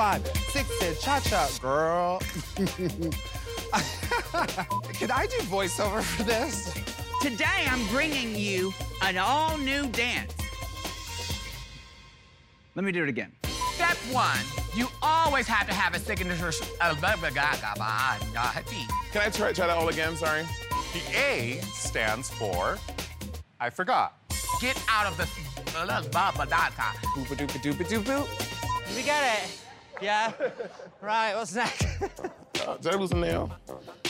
down five, six, and cha-cha, girl. Can I do voiceover for this? Today I'm bringing you an all new dance. Let me do it again. Step one, you always have to have a signature. Can I try, try that all again? Sorry. The A stands for I forgot. Get out of the. Boopa doopa doopa doo boo. We get it. Yeah. Right. What's next? Uh, did I lose a nail?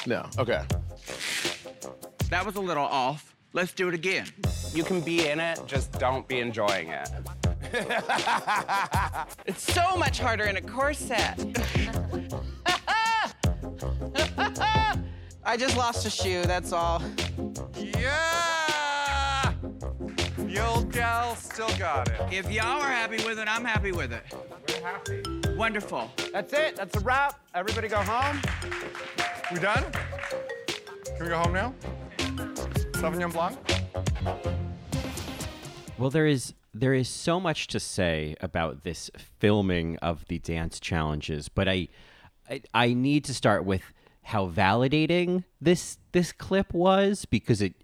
No. Okay. That was a little off. Let's do it again. You can be in it, just don't be enjoying it. It's so much harder in a corset. I just lost a shoe, that's all. Yeah! The old gal still got it. If y'all are happy with it, I'm happy with it. We're happy. Wonderful. That's it. That's a wrap. Everybody go home. We done? Can we go home now? Sauvignon Blanc? Well, there is there is so much to say about this filming of the dance challenges, but I I, I need to start with how validating this this clip was because it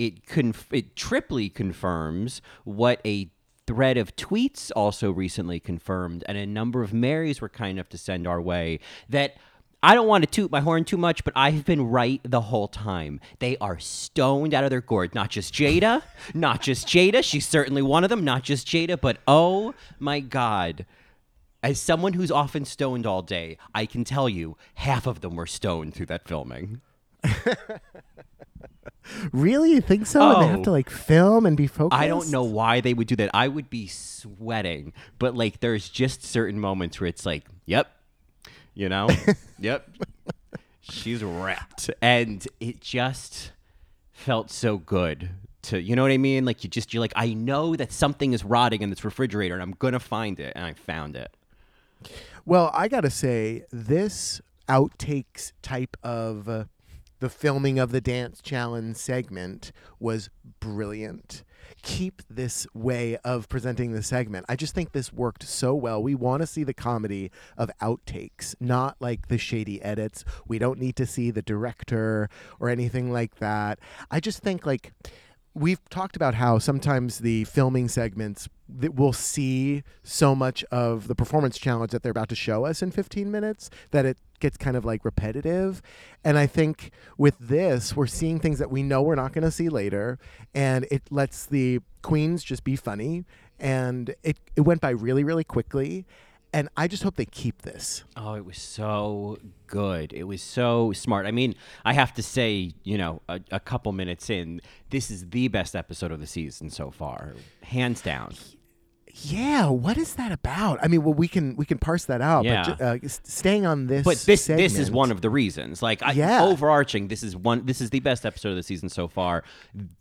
it conf- it triply confirms what a thread of tweets also recently confirmed and a number of Marys were kind enough to send our way that I don't want to toot my horn too much, but I have been right the whole time. They are stoned out of their gourd. Not just Jada, not just Jada. She's certainly one of them. Not just Jada, but oh my God. As someone who's often stoned all day, I can tell you half of them were stoned through that filming. Really? You think so? And they have Oh. to like film and be focused? I don't know why they would do that. I would be sweating, but like there's just certain moments where it's like, yep, you know, yep, she's wrapped, and it just felt so good to, you know what I mean? Like you just you're like, I know that something is rotting in this refrigerator, and I'm gonna find it, and I found it. Well, I got to say, this outtakes type of uh, the filming of the dance challenge segment was brilliant. Keep this way of presenting the segment. I just think this worked so well. We want to see the comedy of outtakes, not like the shady edits. We don't need to see the director or anything like that. I just think like we've talked about how sometimes the filming segments that we'll see so much of the performance challenge that they're about to show us in 15 minutes that it gets kind of like repetitive and i think with this we're seeing things that we know we're not going to see later and it lets the queens just be funny and it, it went by really really quickly and i just hope they keep this Oh, it was so good. It was so smart. I mean, I have to say, you know, a, a couple minutes in, this is the best episode of the season so far, hands down. Yeah what is that about i mean well we can we can parse that out Yeah. but uh, staying on this But this this is one of the reasons. Like, I, Yeah. overarching, this is one. This is the best episode of the season so far.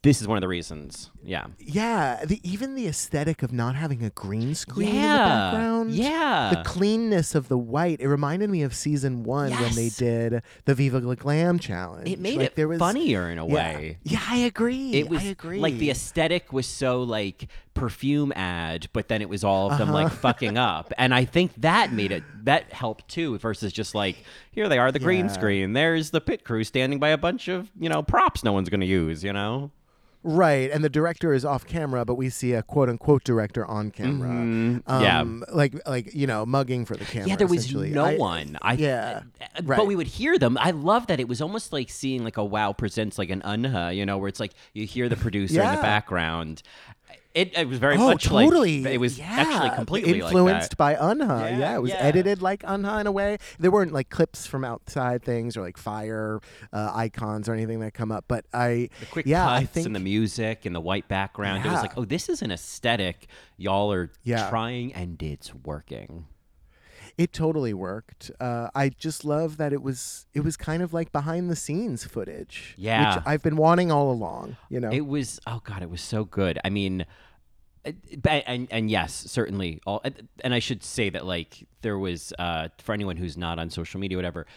This is one of the reasons. Yeah. Yeah, the, even the aesthetic of not having a green screen in the Yeah, background. yeah. The cleanness of the white. It reminded me of season one when they did the Viva La Glam challenge. It made Like, it there was, funnier in a Yeah. way. Yeah, I agree. It was I agree. like the aesthetic was so like perfume ad, but then it was all of them Uh-huh. like fucking up, and I think that made it that helped too. Versus just like here they are, the green screen. There's the pit crew standing by a bunch of you know props no one's gonna use. You know. Right, and the director is off camera, but we see a quote unquote director on camera. Mhm. Yeah. Um, like like you know, mugging for the camera. Yeah, there was no I- one. I, yeah, uh, right. but we would hear them. I love that it was almost like seeing like a Wow presents like an UNHhhh, you know, where it's like you hear the producer in the background. It, it was very oh, much totally. like it was yeah. actually completely influenced like by UNHhhh. Yeah, Yeah, it was yeah. edited like UNHhhh in a way. There weren't like clips from outside things or like fire uh, icons or anything that come up. But I, the quick yeah, cuts I think and the music and the white background. It was like, oh, this is an aesthetic y'all are trying, and it's working. It totally worked. Uh, I just love that it was it was kind of like behind the scenes footage. Yeah. which I've been wanting all along. You know, It was oh god, it was so good. I mean, uh, and and yes, certainly. All and I should say that like there was uh, for anyone who's not on social media, whatever.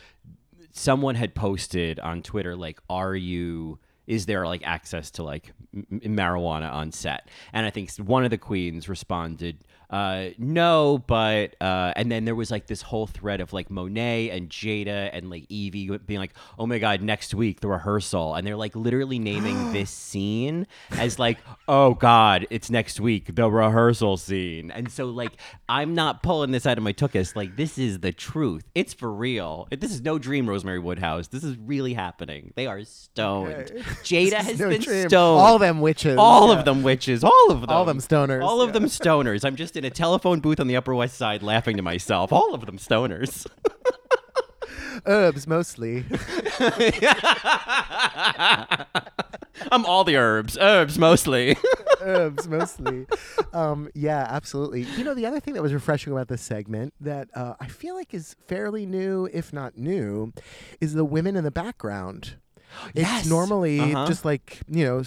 Someone had posted on Twitter like, "Are you is there like access to like m- m- marijuana on set? And I think one of the queens responded, uh, no, but uh, and then there was like this whole thread of like Monet and Jada and like Evie being like, oh my god, next week the rehearsal, and they're like literally naming this scene as like, oh god, it's next week the rehearsal scene, and so like I'm not pulling this out of my tuchus, like this is the truth, it's for real. This is no dream, Rosemary Woodhouse. This is really happening. They are stoned. Jada has No been dream. stoned. All them witches. All Yeah. of them witches. All of them. All them stoners, All of yeah. them stoners. I'm just in a telephone booth on the Upper West Side laughing to myself. All of them stoners. Herbs mostly. I'm all the herbs. Herbs mostly. herbs mostly. Um, yeah, absolutely. You know, the other thing that was refreshing about this segment that uh, I feel like is fairly new, if not new, is the women in the background. It's Yes. normally Uh-huh. just like you know.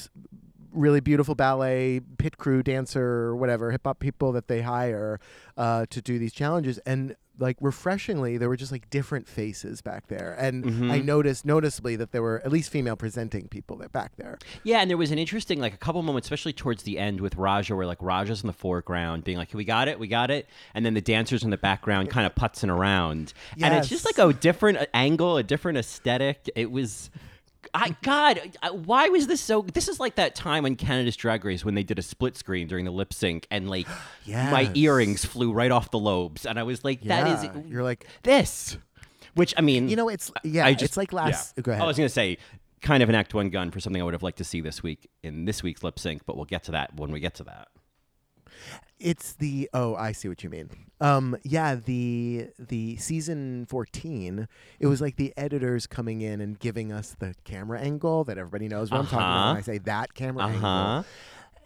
Really beautiful ballet, pit crew, dancer, whatever, hip hop people that they hire uh, to do these challenges. And like refreshingly, there were just like different faces back there. And Mm-hmm. I noticed noticeably that there were at least female presenting people that back there. yeah, and there was an interesting, like a couple moments, especially towards the end with Raja, where like Raja's in the foreground being like, we got it, we got it. And then the dancers in the background kind of putzing around. And it's just like a different uh, angle, a different aesthetic. It was. I God, why was this so? This is like that time on Canada's Drag Race when they did a split screen during the lip sync, and like my earrings flew right off the lobes, and I was like, "That is Yeah, you're like, this." Which I mean, You know, it's yeah, just, it's like last. yeah. Go ahead. I was gonna say, kind of an act one gun for something I would have liked to see this week in this week's lip sync, but we'll get to that when we get to that. It's the oh, I see what you mean. Um, yeah, the the season fourteen. It was like the editors coming in and giving us the camera angle that everybody knows what I'm talking about when Uh-huh. I say that camera Uh huh. angle.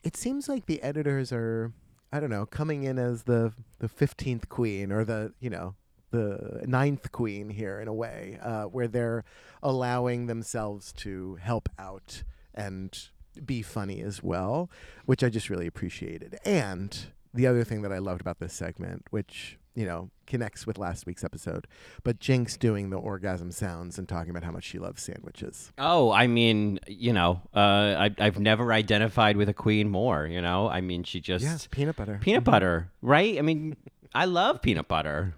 It seems like the editors are, I don't know, coming in as the the fifteenth queen or the you know the ninth queen here in a way, uh, where they're allowing themselves to help out and be funny as well, which I just really appreciated. And the other thing that I loved about this segment, which you know connects with last week's episode, but Jinx doing the orgasm sounds and talking about how much she loves sandwiches. Oh, I mean, you know, uh, I, I've never identified with a queen more. You know, I mean, she just Yeah, peanut butter. peanut butter, right? I mean, I love peanut butter.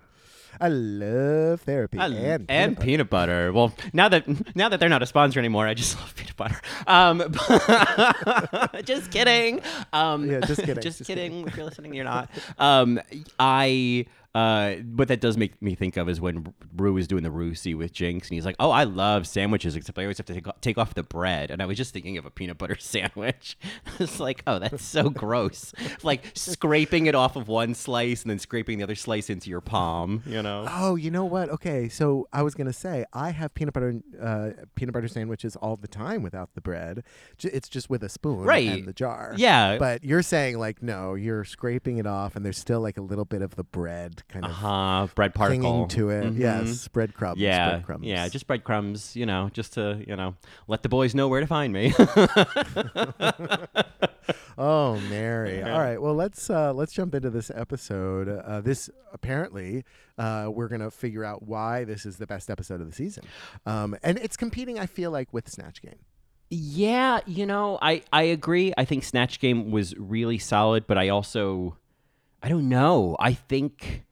I love therapy I- and, and, peanut butter. peanut butter. Well, now that now that they're not a sponsor anymore, I just love peanut butter. Um, just kidding. Um, Yeah, just kidding, just, just kidding. If you're listening, you're not. Um, I. Uh, what that does make me think of is when Ru was doing the Roosie with Jinx, and he's like, "Oh, I love sandwiches, except I always have to take, take off the bread." And I was just thinking of a peanut butter sandwich. it's like, oh, that's so gross. like scraping it off of one slice and then scraping the other slice into your palm. You know? Oh, you know what? Okay, so I was gonna say I have peanut butter uh, peanut butter sandwiches all the time without the bread. It's just with a spoon Right. and the jar. Yeah. But you're saying like no, you're scraping it off, and there's still like a little bit of the bread kind of huh. Bread clinging particle to it. Mhm. Yes, breadcrumbs. Yeah. breadcrumbs. Yeah. Just breadcrumbs. You know, just to you know let the boys know where to find me. Oh, Mary. All right. Well, let's uh, let's jump into this episode. Uh, this apparently uh, we're gonna figure out why this is the best episode of the season, um, and it's competing. I feel like with Snatch Game. yeah. You know, I I agree. I think Snatch Game was really solid, but I also I don't know. I think.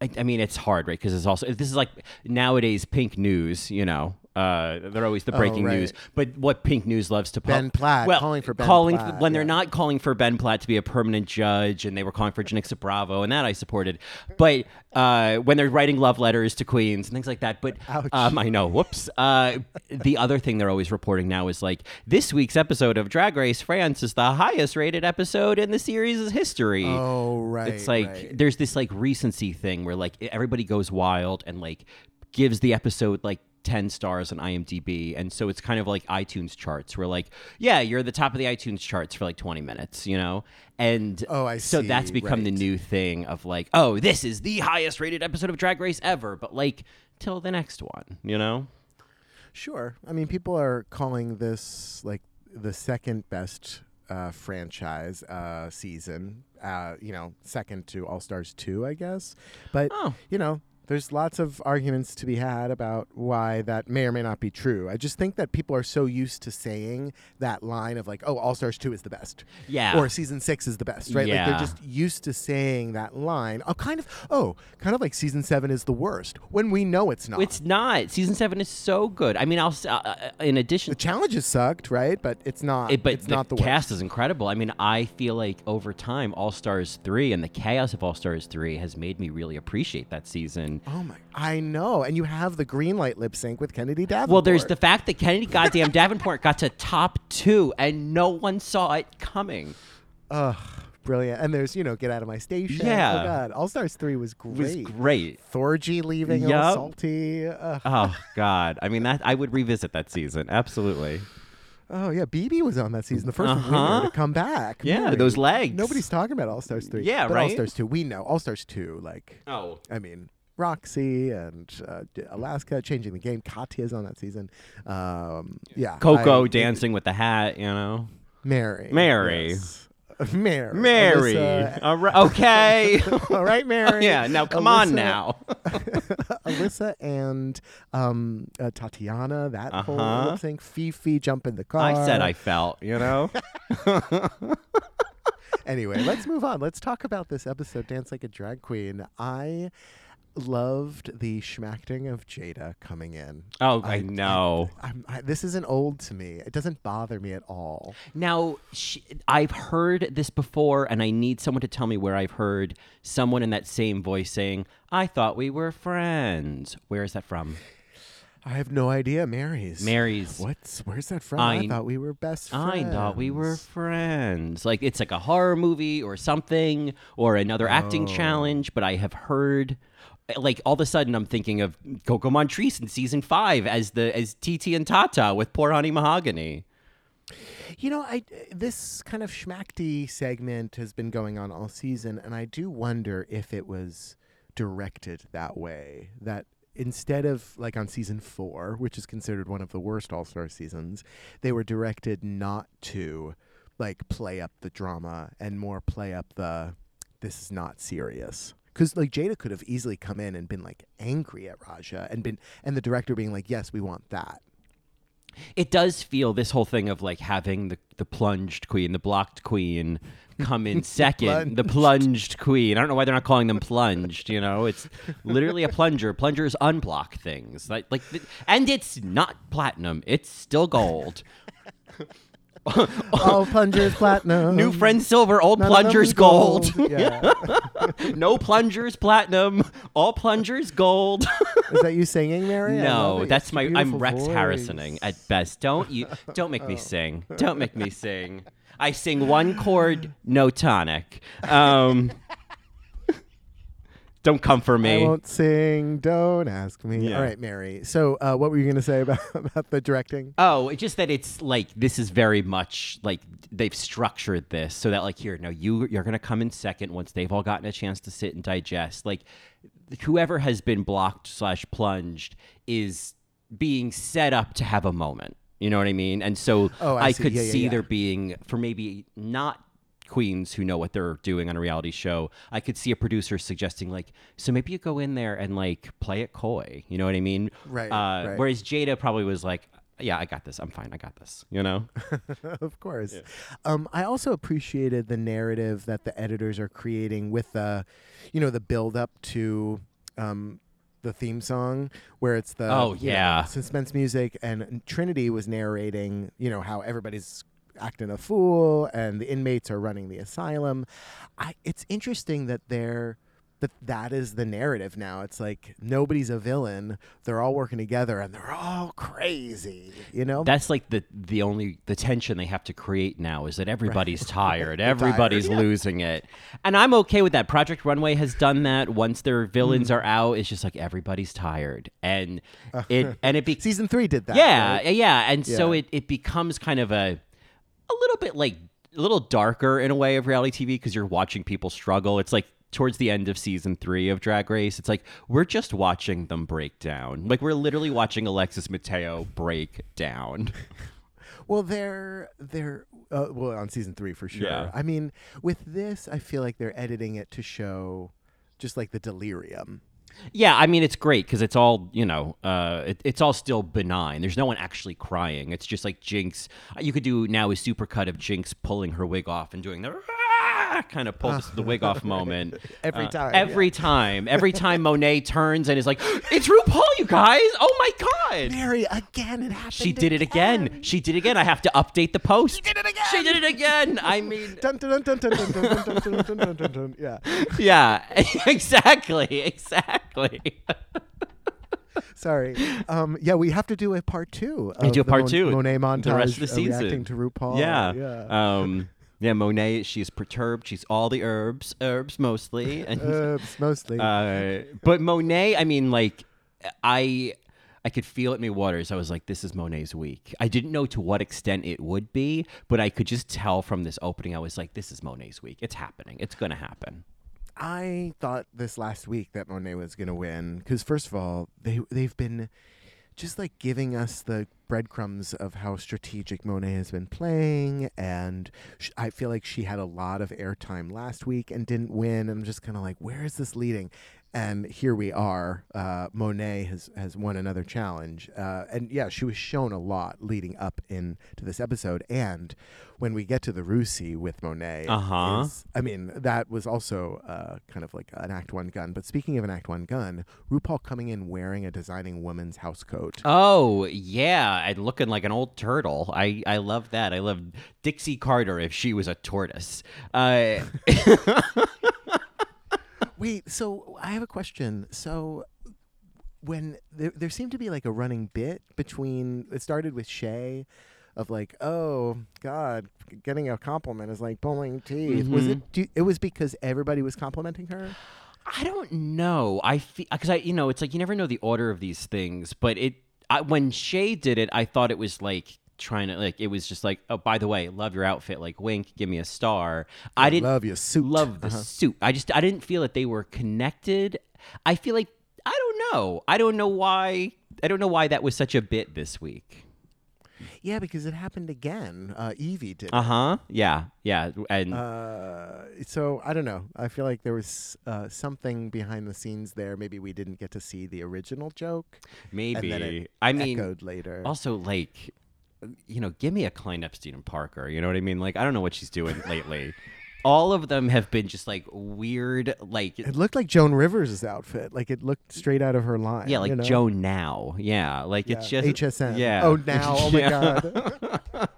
I, I mean, it's hard, right? Because it's also this is like nowadays Pink News. You know, uh, they're always the Oh, breaking right. news. But what Pink News loves to pub- Ben Platt, well, calling for Ben calling Platt, when they're yeah. not calling for Ben Platt to be a permanent judge, and they were calling for Janicza Bravo, and that I supported. But uh, when they're writing love letters to queens and things like that, but um, I know, whoops. Uh, the other thing they're always reporting now is like this week's episode of Drag Race France is the highest rated episode in the series' history. Oh, right. It's like right. there's this like recency thing where like everybody goes wild and like gives the episode like 10 stars on IMDb. And so it's kind of like iTunes charts where like, yeah, you're the top of the iTunes charts for like 20 minutes, you know? And Oh, I so that's see, become the new thing of like, oh, this is the highest rated episode of Drag Race ever, but like till the next one, you know? Sure. I mean, people are calling this like the second best uh, franchise uh, season. Uh, you know, second to All Stars two, I guess. But Oh. you know, There's lots of arguments to be had about why that may or may not be true. I just think that people are so used to saying that line of like, "Oh, All Stars 2 is the best." Yeah. Or season 6 is the best, right? Like Yeah. they're just used to saying that line. Oh, kind of oh, kind of like season 7 is the worst when we know it's not. It's not. Season seven is so good. I mean, I'll. Uh, uh, in addition, the challenges sucked, right? But it's not it, but it's the not the cast worst. is incredible. I mean, I feel like over time, All Stars three and the chaos of All Stars three has made me really appreciate that season. Oh my! I know, and you have the green light lip sync with Kennedy Davenport. Well, there's the fact that Kennedy goddamn Davenport got to top two and no one saw it coming. Ugh, brilliant. And there's, you know, Get Out of My Station. Yeah. Oh, God. All Stars 3 was great. was great. Thorgy leaving all Yup. salty. Ugh. Oh God! I mean, that I would revisit that season absolutely. Oh, yeah. BeBe was on that season. The 1st Uh-huh. winner to come back. Yeah, Mary. those legs. Nobody's talking about All Stars 3. Yeah, but right? All Stars 2, we know. All Stars 2, like, Oh, I mean, Roxxxy and uh, Alaska changing the game. Katya's on that season. Um, yeah. Coco I- dancing with the hat, you know. Mary. Mary. yes. Mary. Mary. Alyssa- All right. Okay. All right, Mary. yeah. Now come on now. Alyssa and um, uh, Tatiana, that whole Uh-huh. lip sync. Phi Phi jump in the car. I said I felt, you know. Anyway, let's move on. Let's talk about this episode, Dance Like a Drag Queen. I loved the schmacting of Jada coming in. Oh, I know. I'm, I, this isn't old to me. It doesn't bother me at all. Now, sh I've heard this before, and I need someone to tell me where I've heard someone in that same voice saying, "I thought we were friends." Where is that from? I have no idea. Mary's. Mary's. What's where's that from? I, I- thought we were best friends. I thought we were friends. Like it's like a horror movie or something, or another acting oh. challenge. But I have heard, like all of a sudden, I'm thinking of Coco Montrese in season five as the as TT and Tata with Poor Honey Mahogany. You know, I this kind of schmackty segment has been going on all season, and I do wonder if it was directed that way. That instead of like on season four, which is considered one of the worst All Star seasons, they were directed not to like play up the drama and more play up the this is not serious. Because like Jada could have easily come in and been like angry at Raja and been and the director being like, yes, we want that. It does feel this whole thing of like having the the plunged queen, the blocked queen, come in second. the plunged queen. I don't know why they're not calling them plunged. You know, it's literally a plunger. Plungers unblock things. Like like, and it's not platinum. It's still gold. All plungers platinum. New friends silver, old None plungers gold. Yeah. no plungers platinum, all plungers gold. Is that you singing, Mary? No, that's my. I'm Rex voice. Harrisoning at best. Don't you? Don't make Oh. me sing. Don't make me sing. I sing one chord, no tonic. Um, don't come for me. I me. won't sing. Don't ask me. Yeah. All right, Mary. So, uh, what were you going to say about about the directing? Oh, it's just that it's like this is very much like they've structured this so that like here, no, you you're gonna come in second once they've all gotten a chance to sit and digest. Like whoever has been blocked slash plunged is being set up to have a moment. You know what I mean? And so Oh, I see. could Yeah, yeah, see yeah. there being for maybe not queens who know what they're doing on a reality show. I could see a producer suggesting like, so maybe you go in there and like play it coy. You know what I mean? Right, Uh, right. Whereas Jada probably was like, yeah, I got this. I'm fine. I got this. You know? of course. Um, I also appreciated the narrative that the editors are creating with the, you know, the build up to um, the theme song, where it's the Oh, you know, yeah. suspense music, and Trinity was narrating, you know, how everybody's acting a fool and the inmates are running the asylum. I, it's interesting that they're that that is the narrative now. It's like nobody's a villain. They're all working together and they're all crazy. You know, That's like the the only the tension they have to create now is that everybody's tired. Everybody's yeah. losing it. And I'm okay with that. Project Runway has done that. Once their Mm. villains are out, it's just like everybody's tired. And it and it be- season three did that. Yeah, right? yeah. And so it, it becomes kind of a a little bit like a little darker in a way of reality TV because you're watching people struggle. It's like towards the end of season three of Drag Race, it's like we're just watching them break down. Like we're literally watching Alexis Mateo break down. Well, they're they're uh, well on season three for sure. Yeah. I mean, with this, I feel like they're editing it to show just like the delirium. Yeah, I mean it's great because it's all you know. Uh, it, it's all still benign. There's no one actually crying. It's just like Jinx. You could do now a supercut of Jinx pulling her wig off and doing the kind of pulls the wig off moment. every time. Every yeah. time. Every time Monet turns and is like, it's RuPaul, you guys. Oh my God. Mary, again, it happened. She did again. it again. She did it again. I have to update the post. She did it again. She did it again. I mean. Yeah. Yeah. Exactly. Exactly. Sorry. Um, yeah, we have to do a part two. Of do a part two. Monet montage. The rest of the season. Reacting to RuPaul. Yeah. yeah. Um, yeah. Monet. She's perturbed. She's all the herbs. Herbs mostly. And Herbs, mostly. uh, but Monet. I mean, like, I. I could feel it in my waters. I was like, this is Monet's week. I didn't know to what extent it would be, but I could just tell from this opening. I was like, this is Monet's week. It's happening. It's going to happen. I thought this last week that Monet was going to win because first of all, they they've been just like giving us the breadcrumbs of how strategic Monet has been playing, and sh- I feel like she had a lot of airtime last week and didn't win. I'm just kind of like, where is this leading? And here we are. Uh, Monet has has won another challenge, uh, and yeah, she was shown a lot leading up into this episode. And when we get to the Russie with Monet, Uh-huh. is- I mean, that was also uh, kind of like an Act One gun. But speaking of an Act One gun, RuPaul coming in wearing a designing woman's house coat. Oh yeah, and looking like an old turtle. I I love that. I love Dixie Carter if she was a tortoise. Uh, Wait, so I have a question. So when there, there seemed to be like a running bit between it started with Shea of like, oh God, getting a compliment is like pulling teeth. Was it? Mm-hmm. Do, it was because everybody was complimenting her. I don't know. I feel because I you know it's like you never know the order of these things, but it I, when Shea did it, I thought it was like trying to like it was just like oh by the way love your outfit like wink give me a star i didn't love your suit. love the Uh-huh. suit i just i didn't feel that they were connected i feel like i don't know i don't know why i don't know why that was such a bit this week Yeah, because it happened again. Uh, Evie did. uh-huh yeah yeah and Uh, so I don't know. I feel like there was uh, something behind the scenes there. Maybe we didn't get to see the original joke. maybe and then it i mean echoed later. Also, like, you know, give me a Klein Epstein and Parker. You know what I mean? Like, I don't know what she's doing lately. All of them have been just like weird, like it looked like Joan Rivers' outfit. Like it looked straight out of her line. yeah, like you know? Joe now. Yeah, like it's just HSN. Yeah. Oh, now. Oh my Yeah. god.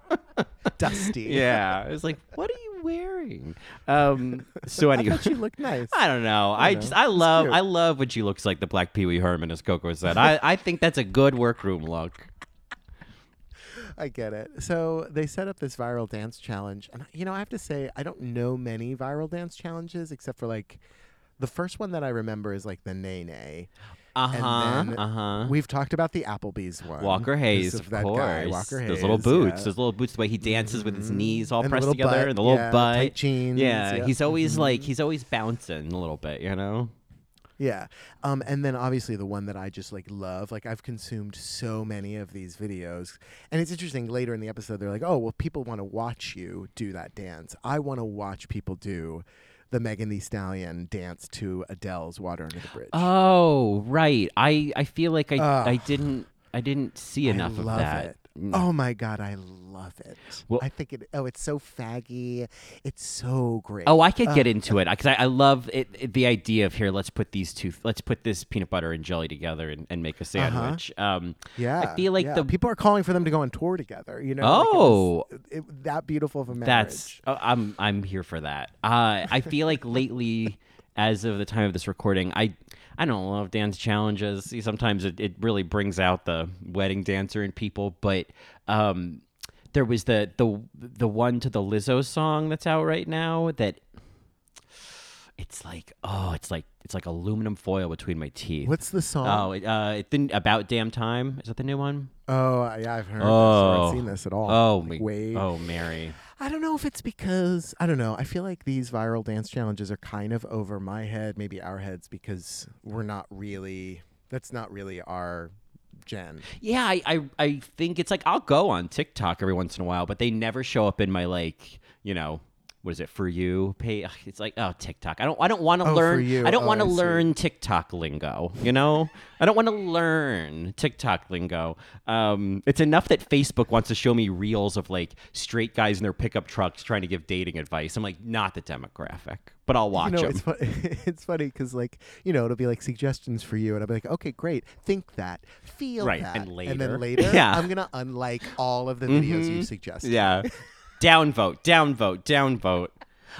Dusty. yeah, it's like, what are you wearing? Um. So anyway. thought she looked nice. I don't know. I, know. just I love. I love when she looks like the Black Pee Wee Herman, as Coco said. I, I think that's a good workroom look. I get it. So they set up this viral dance challenge, and you know, I have to say, I don't know many viral dance challenges except for like the first one that I remember is like the Nae Nae. Uh huh. And then Uh huh. We've talked about the Applebee's one. Walker Hayes, of that course. guy, Walker Hayes. Those little boots, yeah. those little boots. The way he dances with his knees all And pressed together, butt, and the little yeah, butt. tight jeans, Yeah, yeah. he's always like Mhm. he's always bouncing a little bit, you know. Yeah. Um, and then obviously the one that I just like love, like I've consumed so many of these videos. And it's interesting later in the episode, they're like, oh, well, people want to watch you do that dance. I want to watch people do the Megan Thee Stallion dance to Adele's Water Under the Bridge. Oh, right. I I feel like I Ugh. I didn't I didn't see enough I of that. it. Mm. Oh my God, I love it. Well- I think it, oh, it's so faggy. It's so great. Oh, I could Uh, get into it because I, I love it, it- The idea of here, let's put these two, let's put this peanut butter and jelly together and, and make a sandwich. Um, Yeah. I feel like yeah. the people are calling for them to go on tour together. You know? like it Oh. was- it- that beautiful of a marriage. That's uh, I'm I'm here for that. Uh, I feel like lately, as of the time of this recording, I I don't love dance challenges. Sometimes it, it really brings out the wedding dancer in people, but um, there was the the the one to the Lizzo song that's out right now that it's like oh it's like it's like aluminum foil between my teeth. What's the song? Oh, it, uh, it didn't about damn time. Is that the new one? Oh, yeah, I've heard this. I Oh, haven't seen this at all. Oh, Like, my- oh, Mary. I don't know if it's because I don't know. I feel like these viral dance challenges are kind of over my head, maybe our heads, because we're not really. That's not really our gen. Yeah, I, I I think it's like I'll go on TikTok every once in a while, but they never show up in my like, you know, what is it for you? Pay. ugh, It's like oh TikTok. I don't. I don't want to Oh, learn. I don't Oh, want to learn TikTok lingo. You know. I don't want to learn TikTok lingo. Um, it's enough that Facebook wants to show me reels of like straight guys in their pickup trucks trying to give dating advice. I'm like, not the demographic, but I'll watch you know, them. it's, it's funny because like you know it'll be like suggestions for you, and I'll be like, okay, great, think that, feel Right, that, and then later- later, Yeah. I'm gonna unlike all of the videos Mhm. you suggested. Yeah. downvote, downvote, downvote.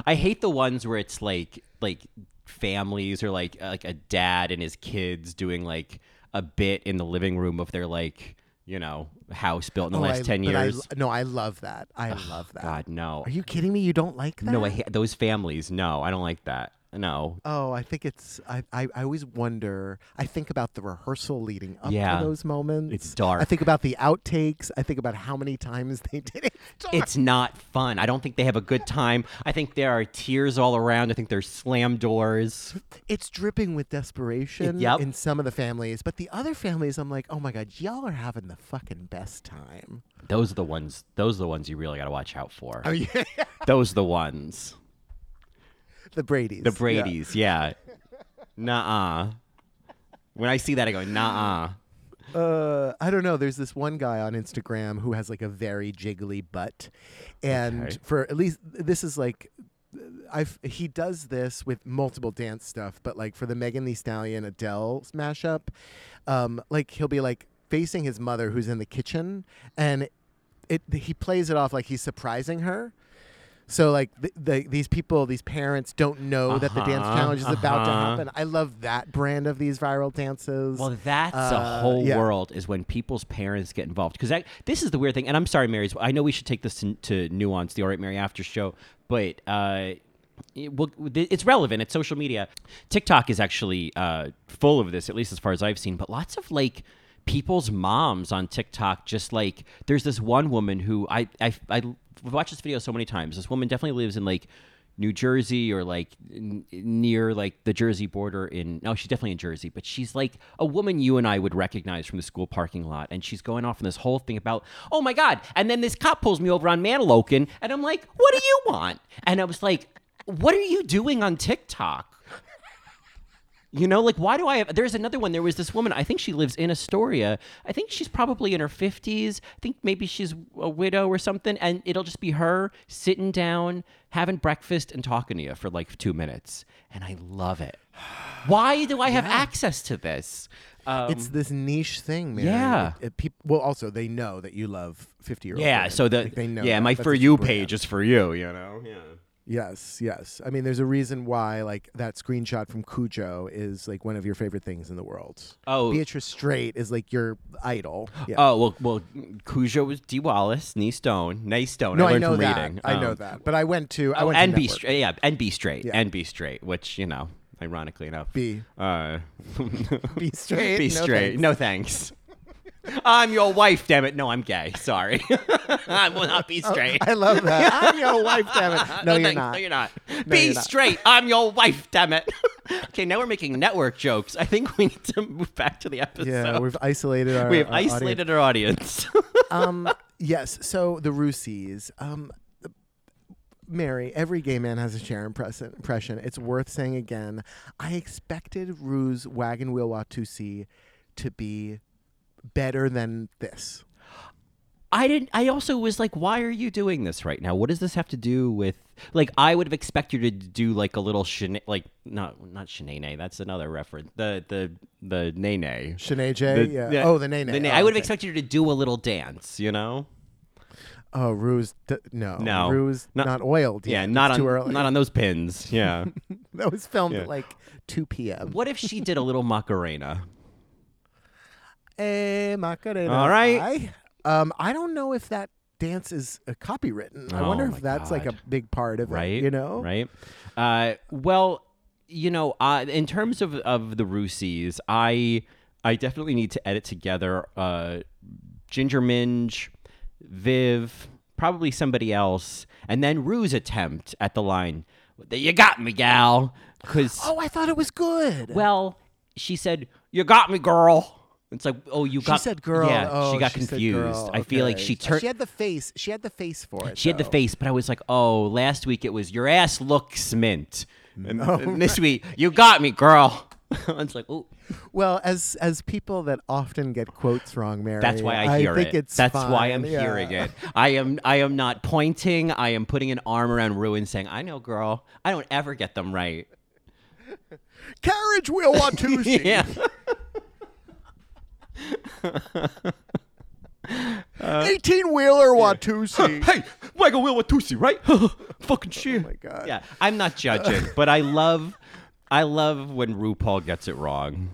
I hate the ones where it's like like families or like like a dad and his kids doing like a bit in the living room of their like you know house built in the Oh, last I- ten but I years. no, I love that. I love that. God no. Are you kidding me? You don't like that? No, I hate those families. No, I don't like that. No. Oh, I think it's. I, I, I always wonder. I think about the rehearsal leading up Yeah. to those moments. It's dark. I think about the outtakes. I think about how many times they did it. It's not fun. I don't think they have a good time. I think there are tears all around. I think there's slam doors. It's dripping with desperation Yep. in some of the families, but the other families, I'm like, oh my god, y'all are having the fucking best time. Those are the ones. Those are the ones you really got to watch out for. Oh yeah, Those are the ones. The Brady's. The. Brady's, yeah. Nuh-uh. When I see that, I go, nah. Uh, I don't know. There's this one guy on Instagram who has like a very jiggly butt, and Okay. for at least this is like, I've he does this with multiple dance stuff, but like for the Megan Thee Stallion Adele mashup, um, like he'll be like facing his mother who's in the kitchen, and it he plays it off like he's surprising her. So like th- the, these people, these parents don't know that the dance Uh-huh, challenge is about to uh-huh. happen. I love that brand of these viral dances. Well, that's a Uh, whole yeah. world is when people's parents get involved. Because this is the weird thing. And I'm sorry, Mary. I know we should take this to, to nuance the All Right Mary After show, but uh, it, well, it's relevant. It's social media. TikTok is actually uh, full of this, at least as far as I've seen. But lots of like people's moms on TikTok just like there's this one woman who I I I watched this video so many times. This woman definitely lives in like New Jersey or like n- near like the Jersey border in no she's definitely in Jersey but she's like a woman you and I would recognize from the school parking lot and she's going off on this whole thing about oh my god and then this cop pulls me over on Manahawkin and I'm like what do you want and I was like what are you doing on TikTok you know, like why do I have? There's another one. There was this woman. I think she lives in Astoria. I think she's probably in her 50s. I think maybe she's a widow or something. And it'll just be her sitting down, having breakfast, and talking to you for like two minutes. And I love it. Why do I have access to this? Um, it's this niche thing, man. yeah. It, it, peop- well, also they know that you love fifty year old. yeah. So the like, they know. yeah, that. my That's for you brand. page is for you. You know. Yeah. Yes, yes. I mean, there's a reason why like that screenshot from Cujo is like one of your favorite things in the world. Oh. Beatrice Straight is like your idol. Yeah. Oh well, well, Cujo was Dee Wallace, knee stone, nice stone. no, I I, know from that. reading. I know Um, that. But I went to. I Oh, went to and be Network. straight. Yeah, and be straight. Yeah. And be straight. Which you know, ironically enough, Be. Uh, Be straight. be No straight. thanks. No thanks. I'm your wife, damn it. No, I'm gay. Sorry. I will not be straight. I love that. I'm your wife, damn it. No, you're thanks. not. No, you're not. be you're not. straight. I'm your wife, damn it. okay, now we're making network jokes. I think we need to move back to the episode. Yeah, we've isolated our. We've our audience. isolated our audience. um, yes. So the Roosies. Um, Mary, every gay man has a Cher impress- impression. It's worth saying again. I expected Ru's Wagon Wheel Watusi to be better than this. I didn't. I also was like, "Why are you doing this right now? What does this have to do with like?" I would have expected you to do like a little shena- like not not shenane. That's another reference. The the the nene. Shanae J. The- yeah. the- oh, the nene. the na- Oh, I would have okay. expected you to do a little dance. You know? Oh, Ruse. D- no. No. Ruse not, Not- oiled. Yeah, not It's on too early. not on those pins. Yeah. that was filmed Yeah. at like 2 p.m. what if she did a little macarena? Eh, Macarena. All right. I, um, I don't know if that dance is uh, copywritten. I Oh wonder my if that's like a God. big part of right? it. You know? right? Uh, well, you know, uh, in terms of of the Roosies, I I definitely need to edit together uh, Ginger Minge, Viv, probably somebody else, and then Ru's attempt at the line. You got me, gal. Because Oh, I thought it was good. well, she said, "You got me, girl." It's like, oh, you She got said girl. Yeah, oh, she got said confused. I feel like she turned. She had the face. She had the face for it. She had the face, but I was like, oh, last week it was your ass looks mint, and, and this week you got me, girl. I was like, oh, Well, as as people that often get quotes wrong, Mary. that's why I hear think it. It's that's why. I'm Yeah. hearing it. I am I am not pointing. I am putting an arm around Ruin, saying, I know, girl. I don't ever get them right. Carriage wheel Watusi. yeah. Eighteen wheeler Watusi. hey, Waggle Will Watusi, right? Oh Fucking shit. Oh my God. Yeah, I'm not judging, but I love, I love when RuPaul gets it wrong.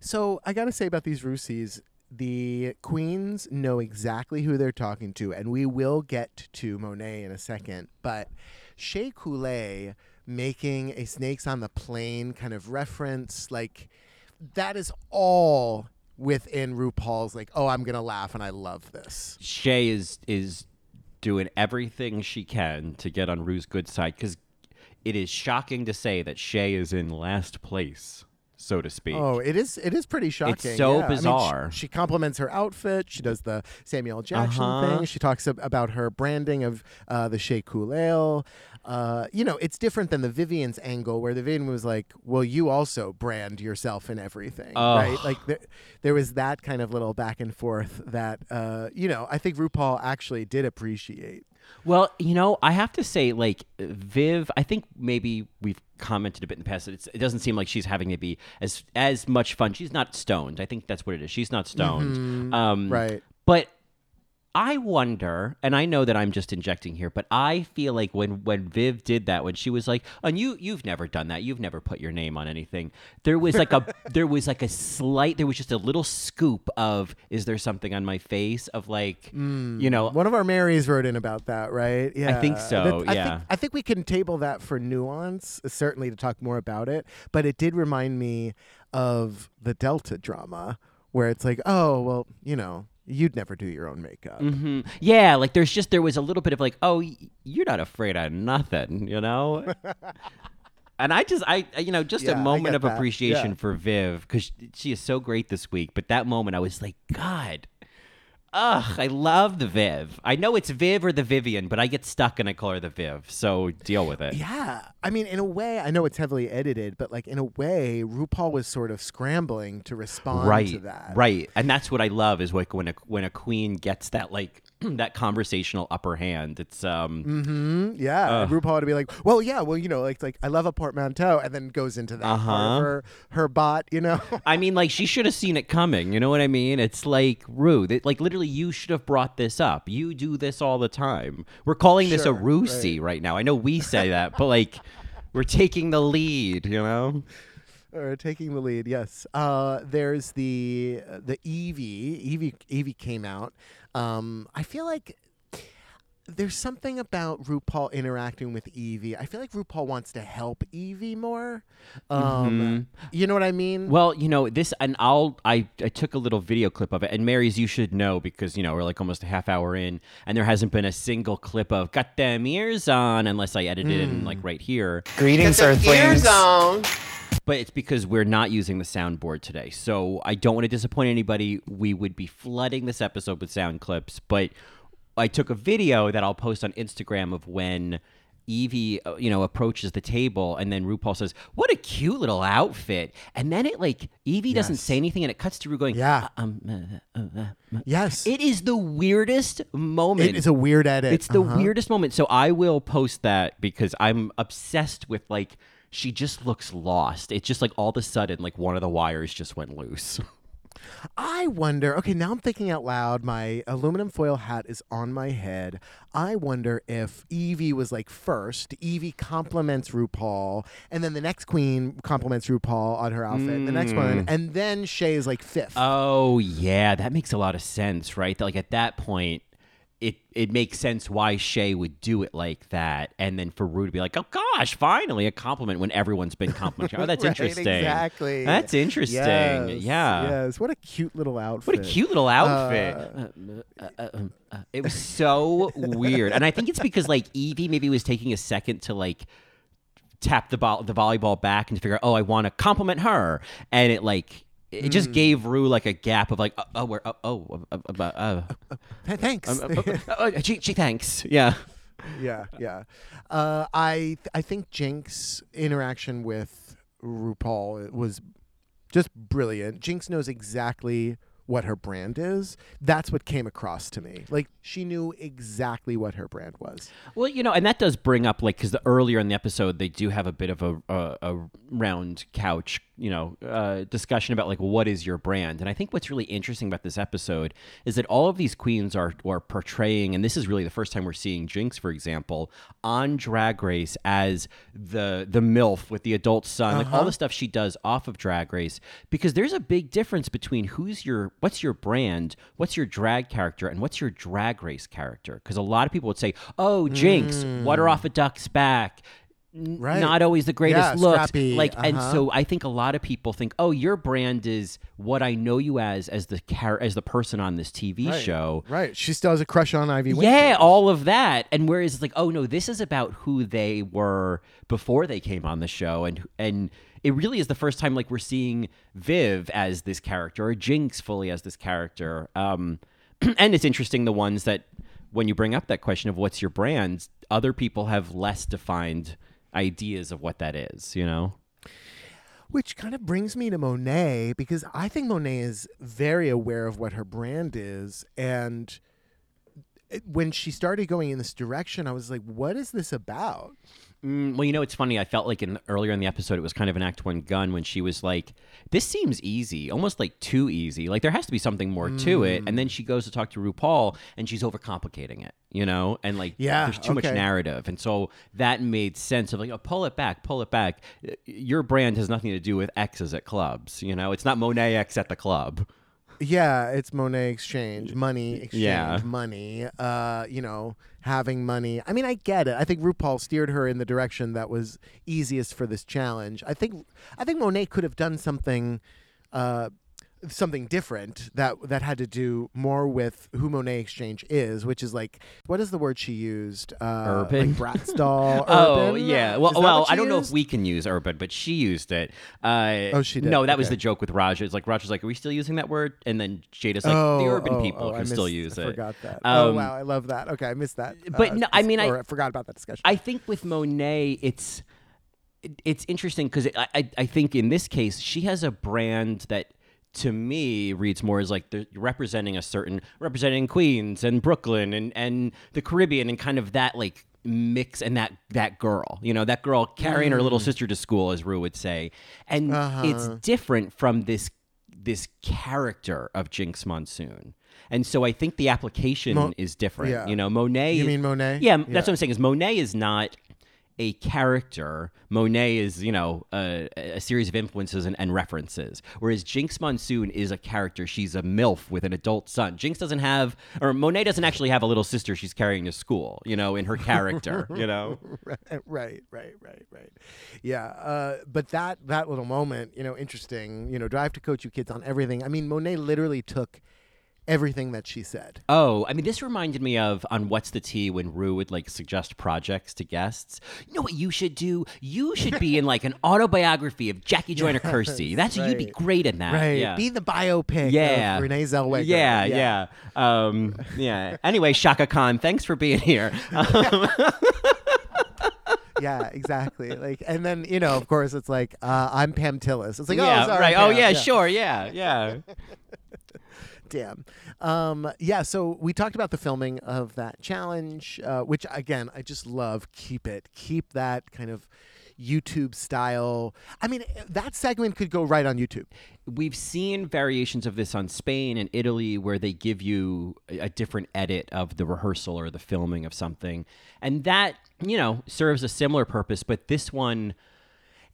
So I gotta say about these Rusies, the queens know exactly who they're talking to, and we will get to Monet in a second. But Shea Coulee making a Snakes on the Plane kind of reference, like that is all within RuPaul's. Like, oh, I'm gonna laugh, and I love this. Shea is is doing everything she can to get on Ru's good side because it is shocking to say that Shea is in last place, so to speak. Oh, it is. It is pretty shocking. It's so yeah. I mean, she- bizarre. she, compliments her outfit. She does the Samuel Jackson Uh-huh. thing. She talks ab- about her branding of uh, the Shea Coulee. Uh, you know, it's different than the Vivienne's angle, where the Vivienne was like, "Well, you also brand yourself in everything, Ugh. right?" Like there, there was that kind of little back and forth that uh, you know I think RuPaul actually did appreciate. Well, you know, I have to say, like Viv, I think maybe we've commented a bit in the past. That it's, it doesn't seem like she's having to be as as much fun. She's not stoned. I think that's what it is. She's not stoned. Um, Right. But I wonder, and I know that I'm just injecting here, but I feel like when when Viv did that, when she was like, "And you you've never done that. You've never put your name on anything." There was like a there was like a slight there was just a little scoop of is there something on my face of like hmm. you know One of our Marys wrote in about that, right? Yeah, I think so, I yeah. think, I think we can table that for nuance, certainly to talk more about it. But it did remind me of the Delta drama, where it's like, oh, well, you know, you'd never do your own makeup. hmm Yeah, like there's just there was a little bit of like, oh, you're not afraid of nothing, you know. and I just, I, you know, just Yeah, a moment of that. appreciation Yeah. for Viv because she is so great this week. But that moment, I was like, God, ugh, I love the Viv. I know it's Viv or the Vivienne, but I get stuck and I call her the Viv. So deal with it. Yeah, I mean, in a way, I know it's heavily edited, but like in a way, RuPaul was sort of scrambling to respond right to that. right and that's what i love is like when a when a queen gets that like that conversational upper hand it's um hmm Yeah, and RuPaul would be like, "Well, yeah, well, you know, like, like I love a portmanteau," and then goes into that Uh-huh. of her her bot, you know. I mean, like she should have seen it coming. You know what I mean? It's like rude. It, like literally, you should have brought this up. You do this all the time. We're calling this a Sure, Rusey right. now. I know we say that, but like we're taking the lead. You know? or taking the lead. Yes. Uh, there's the the Evie. Evie Evie came out. Um, I feel like there's something about RuPaul interacting with Evie. I feel like RuPaul wants to help Evie more. Um, You know what I mean? Well, you know this, and I'll. I I took a little video clip of it, and Mary's. You should know because you know we're like almost a half hour in, and there hasn't been a single clip of "Got them ears on" unless I edited it in like right here. Greetings, Earthlings. But it's because we're not using the soundboard today. So I don't want to disappoint anybody. We would be flooding this episode with sound clips, but I took a video that I'll post on Instagram of when Evie, uh, you know, approaches the table, and then RuPaul says, "What a cute little outfit," and then it like Evie doesn't say anything, and it cuts to Ru going, Yeah. "Uh, um, uh, uh, uh, uh." yes. It is the weirdest moment. it is a weird edit. It's the Uh-huh. weirdest moment. So I will post that because I'm obsessed with like she just looks lost. It's just like all of a sudden like one of the wires just went loose. I wonder. Okay, now I'm thinking out loud. My aluminum foil hat is on my head. I wonder if Evie was like first. Evie compliments RuPaul, and then the next queen compliments RuPaul on her outfit. The next one, hmm. and then Shea is like fifth. oh yeah, that makes a lot of sense, right? Like at that point it it makes sense why Shea would do it like that, and then for Ru to be like, "Oh gosh, finally a compliment!" when everyone's been complimenting. Oh, that's Right, interesting. Exactly. That's interesting. Yes, yeah. Yes. What a cute little outfit. What a cute little outfit. Uh, uh, uh, um, uh, it was so weird, and I think it's because like Evie maybe was taking a second to like tap the ball, the volleyball back, and to figure out, oh, I want to compliment her, and it like it just gave Ru like a gap of like, oh, oh, where, oh, oh, uh, uh, uh, uh, Th- Thanks. uh, uh, gee, gee, thanks. Yeah. yeah, yeah. Uh, I I think Jinx' interaction with RuPaul was just brilliant. Jinx knows exactly what her brand is. That's what came across to me. Like she knew exactly what her brand was. Well, you know, and that does bring up like because the earlier in the episode they do have a bit of a a, a round couch, you know, uh, discussion about like what is your brand, and I think what's really interesting about this episode is that all of these queens are are portraying, and this is really the first time we're seeing Jinkx, for example, on Drag Race as the the milf with the adult son, like all the stuff she does off of Drag Race, because there's a big difference between who's your what's your brand, what's your drag character, and what's your drag race character. Because a lot of people would say, "Oh, Jinkx, water off a duck's back." N- Right. Not always the greatest Yeah, looks. scrappy, Like, and uh-huh. so I think a lot of people think, "Oh, your brand is what I know you as, as the car- as the person on this TV Right. show." Right. She still has a crush on Ivy. Yeah, all of that. And whereas it's like, oh no, this is about who they were before they came on the show, and and it really is the first time like we're seeing Viv as this character or Jinkx fully as this character. Um, and it's interesting the ones that when you bring up that question of what's your brand, other people have less defined ideas of what that is. You know. Which kind of brings me to Monet because I think Monet is very aware of what her brand is. And when she started going in this direction, I was like, what is this about? Mm, well, you know, it's funny. I felt like in earlier in the episode, it was kind of an Act One gun when she was like, "This seems easy, almost like too easy. Like there has to be something more to it." And then she goes to talk to RuPaul, and she's overcomplicating it, you know, and like, Yeah, there's too much narrative, and so that made sense of like, oh, pull it back, pull it back. Your brand has nothing to do with X's at clubs, you know. It's not Monet X at the club. Yeah, it's Monet exchange, money exchange, Yeah. money. Uh, you know, having money. I mean, I get it. I think RuPaul steered her in the direction that was easiest for this challenge. I think, I think Monet could have done something, uh, something different that that had to do more with who Monet X Change is, which is like, what is the word she used? Uh, Urban. like Bratz doll. Oh urban? yeah. Well, well, I don't know if we can use urban, but she used it. Uh, Oh, she did? No, that was the joke with Raja. It's like Raja's like, "Are we still using that word?" And then Jaida's like, oh, "The urban oh, people oh, can still missed- use I it." Forgot that. oh Um, wow, I love that. Okay, I missed that. but no, I mean, I- I forgot about that discussion. I think with Monet, it's it's interesting because I, I I think in this case she has a brand that to me reads more as like they're representing a certain representing Queens and Brooklyn and and the Caribbean and kind of that like mix and that that girl you know that girl carrying her little mm. sister to school as Ru would say and uh-huh. it's different from this this character of Jinkx Monsoon. And so I think the application Mo- is different. yeah. You know, Monet. You mean Monet? Yeah, Yeah. that's what I'm saying. Is Monet is not a character. Monet is, you know, a, a series of influences and, and references. Whereas Jinkx Monsoon is a character. She's a MILF with an adult son. Jinkx doesn't have, or Monet doesn't actually have a little sister she's carrying to school, you know, in her character, you know? right, right, right, right, right. Yeah, uh, but that that little moment, you know, interesting. You know, do I have to coach you kids on everything? I mean, Monet literally took everything that she said. Oh, I mean, this reminded me of on What's the Tea when Ru would like suggest projects to guests. You know what you should do? You should be in like an autobiography of Jackie Joyner-Kersee. That's you'd be great in that. Right, Yeah. be the biopic yeah. of Renee Zellweger. Yeah, yeah. Um, yeah. Anyway, Chaka Khan, thanks for being here. yeah, exactly. Like, and then you know, of course, it's like uh, I'm Pam Tillis. It's like, yeah, oh, sorry, right. Oh, Pam. yeah, sure. Yeah, yeah. Damn. Um, yeah, so we talked about the filming of that challenge, uh, which again, I just love. Keep it. Keep that kind of YouTube style. I mean, that segment could go right on YouTube. We've seen variations of this on Spain and Italy where they give you a different edit of the rehearsal or the filming of something. And that, you know, serves a similar purpose, but this one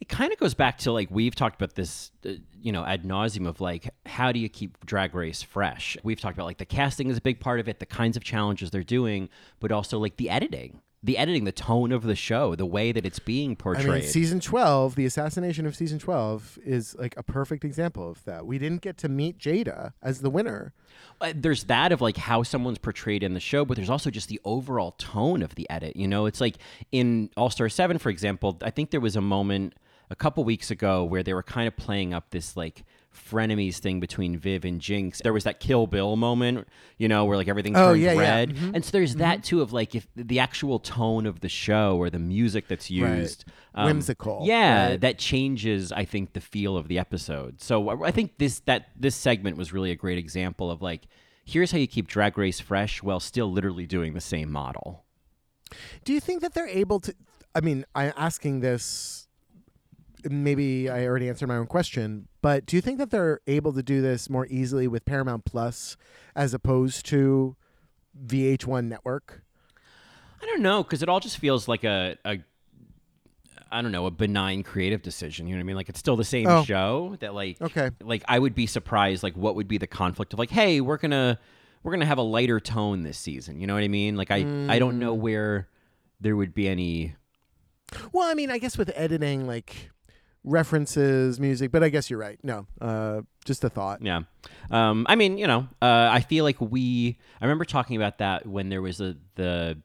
it kind of goes back to like we've talked about this uh, you know ad nauseum of like how do you keep drag race fresh we've talked about like the casting is a big part of it the kinds of challenges they're doing but also like the editing the editing the tone of the show the way that it's being I portrayed mean, season 12, the assassination of season 12 is like a perfect example of that. We didn't get to meet Jaida as the winner. Uh, there's that of like how someone's portrayed in the show, but there's also just the overall tone of the edit. You know, it's like in All Star Seven, for example. I think there was a moment a couple weeks ago where they were kind of playing up this like frenemies thing between Viv and Jinkx. There was that Kill Bill moment, you know, where like everything Oh, turns yeah, yeah. red. Mhm. And so there's that too of like if the actual tone of the show or the music that's Right. used um, Whimsical, Yeah, right. that changes I think the feel of the episode. So I I think this that this segment was really a great example of like here's how you keep Drag Race fresh while still literally doing the same model. Do you think that they're able to? I mean, I'm asking this. Maybe I already answered my own question, but do you think that they're able to do this more easily with Paramount Plus as opposed to VH1 Network? I don't know because it all just feels like a, a I don't know a benign creative decision. You know what I mean? Like it's still the same Oh. show that like Okay. Like I would be surprised like what would be the conflict of like hey we're gonna we're gonna have a lighter tone this season. You know what I mean? Like I I don't know Mm. where there would be any. Well, I mean, I guess with editing, like references, music, but I guess you're right. No, uh, just a thought. Yeah. Um, I mean, you know, uh, I feel like we. I remember talking about that when there was a, the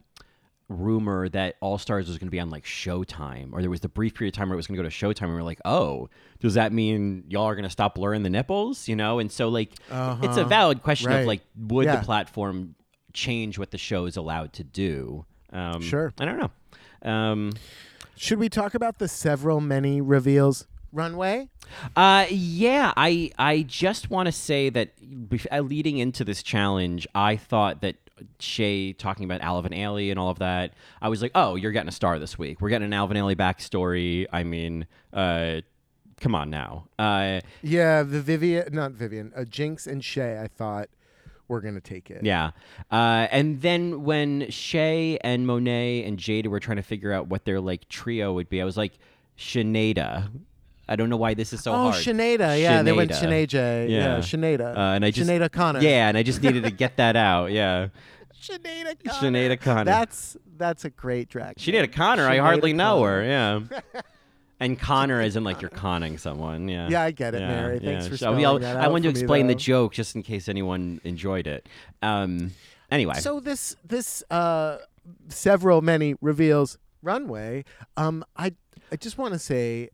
rumor that All Stars was going to be on like Showtime, or there was the brief period of time where it was going to go to Showtime, and we were like, oh, does that mean y'all are going to stop blurring the nipples? You know, and so like, it's a Uh-huh. valid question Right. of like, would Yeah. the platform change what the show is allowed to do? Um, Sure. I don't know. Um, Should we talk about the several many reveals runway? Uh, yeah, I I just want to say that uh, leading into this challenge, I thought that Shea talking about Alvin Ailey and all of that, I was like, oh, you're getting a star this week. We're getting an Alvin Ailey backstory. I mean, uh, come on now. Uh, Yeah, the Vivienne, not Vivienne, uh, Jinkx and Shea. I thought were gonna take it. yeah. Uh, and then when Shea and Monet and Jaida were trying to figure out what their like trio would be, I was like, Sinead. I don't know why this is so oh, hard. Oh, Sinead. Yeah, they went Sinead. Yeah, Yeah. Sinead. Uh, and I just Sinead Connor. Yeah, and I just needed to get that out. Yeah, Sinead Connor. Sinead Connor. That's that's a great drag. she did a name. Connor. I Sinead hardly know her. Yeah. And Connor is in like you're conning someone. Yeah. Yeah, I get it, Mary. Thanks for So, spelling I'll- that I out wanted to for me, explain the joke just in case anyone enjoyed it. Um. Anyway. So this this uh several many reveals runway. Um, I I just want to say.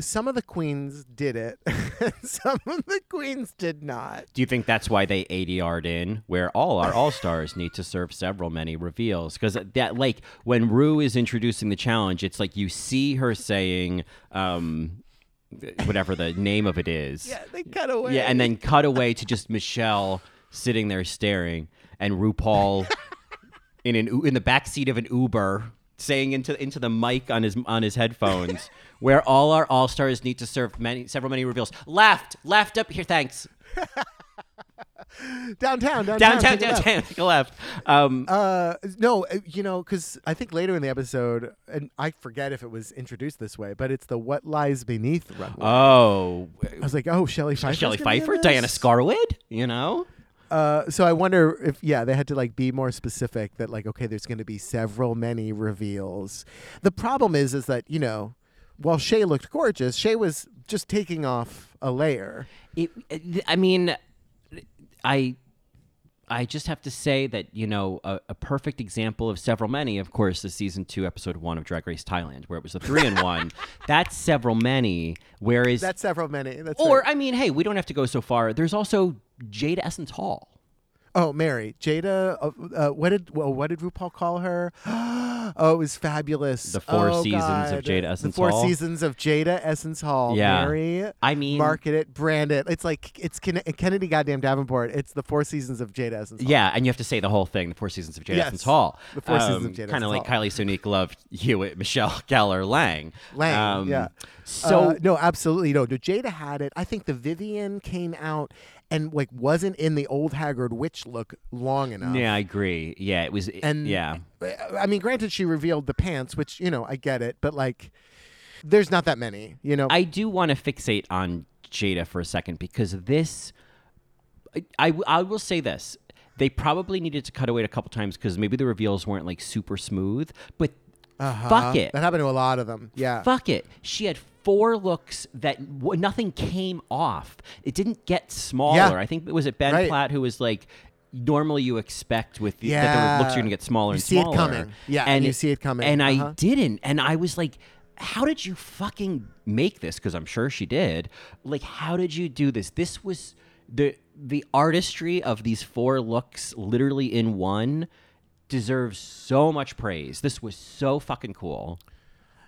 Some of the queens did it. Some of the queens did not. do you think that's why they ADR'd in where all our all stars need to serve several many reveals? Because that, like, when Ru is introducing the challenge, it's like you see her saying, um, whatever the name of it is. Yeah, they cut away. Yeah, and then cut away to just Michelle sitting there staring, and RuPaul in an in the back seat of an Uber saying into into the mic on his on his headphones, where all our all stars need to serve many several many reveals. Left, left up here. Thanks. downtown, downtown, Downtown, take a left. downtown. Take a left. Um, Uh, no, uh, you know, because I think later in the episode, and I forget if it was introduced this way, but it's the "What Lies Beneath" runway. oh, I was like, oh, Shelley Pfeiffer. Shelley Pfeiffer, Diana Scarwid. You know. Uh, so I wonder if yeah, they had to like be more specific that like okay, there's going to be several many reveals. The problem is is that you know, while Shea looked gorgeous, Shea was just taking off a layer. It, it- I mean, I, I just have to say that you know a, a perfect example of several many, of course, is season two, episode one of Drag Race Thailand, where it was a three and one. That's several many. Whereas, That's several many. That's or right. I mean, hey, we don't have to go so far. There's also Jade Essence Hall. Oh, Mary, Jaida. Uh, uh, what did well, what did RuPaul call her? oh, it was fabulous. The Four Oh, Seasons of Jaida Essence Hall. The Four Hall. seasons of Jaida Essence Hall. Yeah. Mary. I mean- market it, brand it. It's like it's Ken- Kennedy goddamn Davenport. It's the Four Seasons of Jaida Essence Hall. Yeah, and you have to say the whole thing. The Four Seasons of Jaida Yes. Essence Hall. The Four Seasons of Jade Kind of like Hall. Kylie Sonique loved Hewitt, Michelle Gellar, Lang. Lang, Um, yeah. So Uh, no, absolutely no. No, Jada had it. I think the Vivienne came out and like wasn't in the old haggard witch look long enough. yeah, I agree. Yeah, it was. And yeah. I mean, granted, she revealed the pants, which you know I get it, but like, there's not that many. You know, I do want to fixate on Jaida for a second because this, I, I, I will say this. They probably needed to cut away a couple times because maybe the reveals weren't like super smooth, but Uh-huh. fuck it. That happened to a lot of them. Yeah. Fuck it. She had four looks that w- nothing came off. It didn't get smaller. Yeah. I think it was it Ben Right. Platt who was like, normally you expect with the, that the looks are going to get smaller You and see it coming. Yeah, and you see it coming. And Uh-huh. I didn't. And I was like, how did you fucking make this? Because I'm sure she did. Like, how did you do this? This was the the artistry of these four looks, literally in one, deserves so much praise. This was so fucking cool.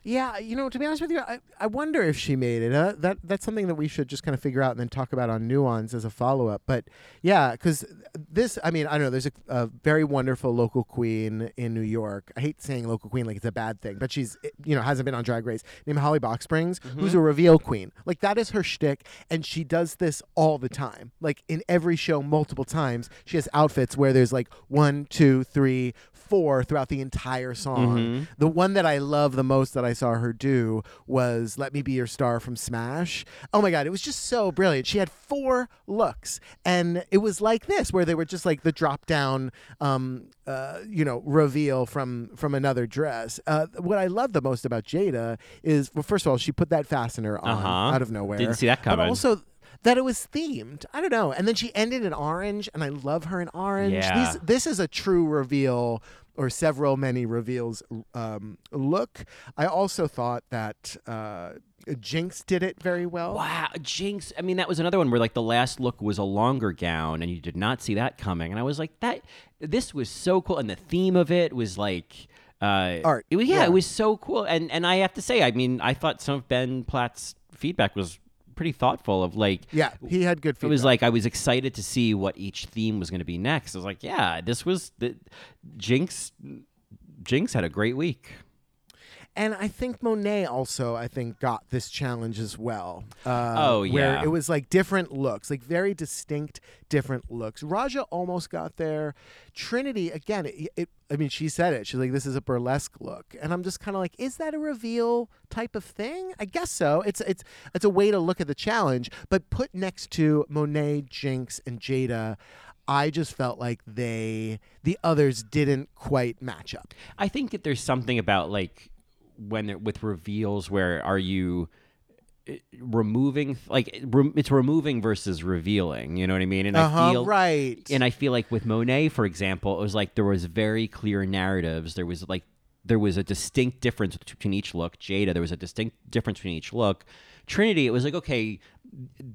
Yeah, you know, to be honest with you, I, I wonder if she made it. Uh, that that's something that we should just kind of figure out and then talk about on Nuance as a follow up. But yeah, because this, I mean, I don't know. There's a, a very wonderful local queen in New York. I hate saying local queen like it's a bad thing, but she's you know hasn't been on Drag Race named Holly Box Springs, who's a reveal queen. Like that is her shtick, and she does this all the time. Like in every show, multiple times. She has outfits where there's like one, two, three, four throughout the entire song. The one that I love the most that I saw her do was Let Me Be Your Star from Smash. Oh my God, it was just so brilliant. She had four looks, and it was like this, where they were just like the drop down, um, uh, you know, reveal from from another dress. Uh, what I love the most about Jaida is, well, first of all, she put that fastener on Uh-huh. out of nowhere. Didn't see that But coming. also, that it was themed. I don't know. And then she ended in orange, and I love her in orange. Yeah. These, this is a true reveal, or several many reveals um, look. I also thought that uh, Jinkx did it very well. Wow, Jinkx. I mean, that was another one where like the last look was a longer gown, and you did not see that coming. And I was like, that. This was so cool, and the theme of it was like. Uh, Art, It was, yeah, yeah. it was so cool, and and I have to say, I mean, I thought some of Ben Platt's feedback was pretty thoughtful. Of like, Yeah, he had good it was like I was excited to see what each theme was going to be next. I was like, yeah, this was the Jinkx. Jinkx had a great week. And I think Monet also, I think, got this challenge as well. Uh, Oh, Where it was like different looks, like very distinct different looks. Raja almost got there. Trinity, again, it, it, I mean, she said it. She's like, this is a burlesque look. And I'm just kind of like, is that a reveal type of thing? I guess so. It's, it's, it's a way to look at the challenge. But put next to Monet, Jinkx, and Jaida, I just felt like they, the others didn't quite match up. I think that there's something about like when there, with reveals where are you uh, removing like re- it's removing versus revealing you know what i mean? And i Uh-huh, feel right. and i feel like with monet for example it was like there was very clear narratives. There was like there was a distinct difference between each look jaida there was a distinct difference between each look. Trinity it was like okay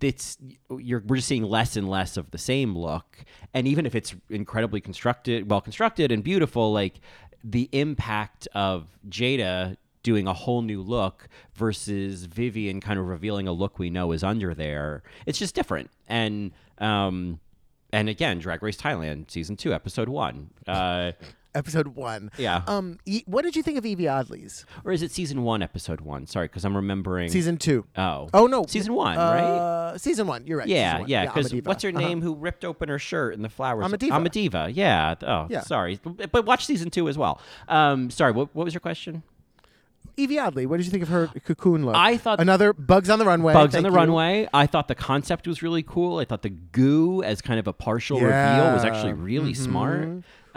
it's you're we're just seeing less and less of the same look. And even if it's incredibly constructed well constructed and beautiful like the impact of jaida doing a whole new look versus vivienne kind of revealing a look we know is under there it's just different and um and again drag race thailand season two episode one uh Episode one. Yeah. Um, e- what did you think of Yvie Oddly's or is it season one episode one sorry because i'm remembering season two? oh Oh no, season one right Uh, season one. You're right. Yeah, yeah. Because diva. what's her Uh-huh. name? Who ripped open her shirt and the flowers? I'm a diva. I'm a diva. Yeah. Oh, Yeah. sorry. But, but watch season two as well. Um, sorry. What, what was your question? Yvie Oddly. What did you think of her cocoon look? I thought- another Bugs on the Runway. Bugs on the you. runway. I thought the concept was really cool. I thought the goo as kind of a partial reveal was actually Yeah. really mm-hmm. smart.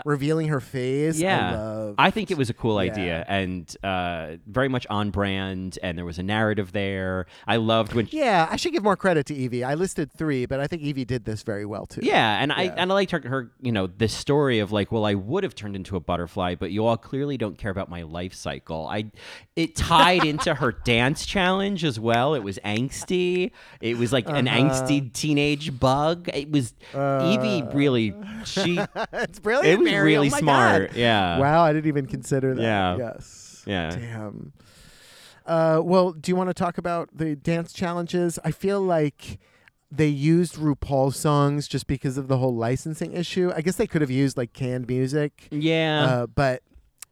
Revealing her face. Yeah, I. I think it was a cool Yeah. idea and uh, very much on brand. And there was a narrative there. I loved when Yeah, I should give more credit to Yvie. I listed three, but I think Yvie did this very well too. Yeah, and I and I liked her, her, you know, this story of like, well, I would have turned into a butterfly, but you all clearly don't care about my life cycle. I, it tied into her dance challenge as well. It was angsty. It was like an Uh-huh. angsty teenage bug. It was Yvie really. She it's brilliant. It was really Oh smart, God. yeah. Wow, I didn't even consider that. Yeah. Yes. Yeah. Damn. Uh, well, do you want to talk about the dance challenges? I feel like they used RuPaul songs just because of the whole licensing issue. I guess they could have used like canned music. yeah. Uh, but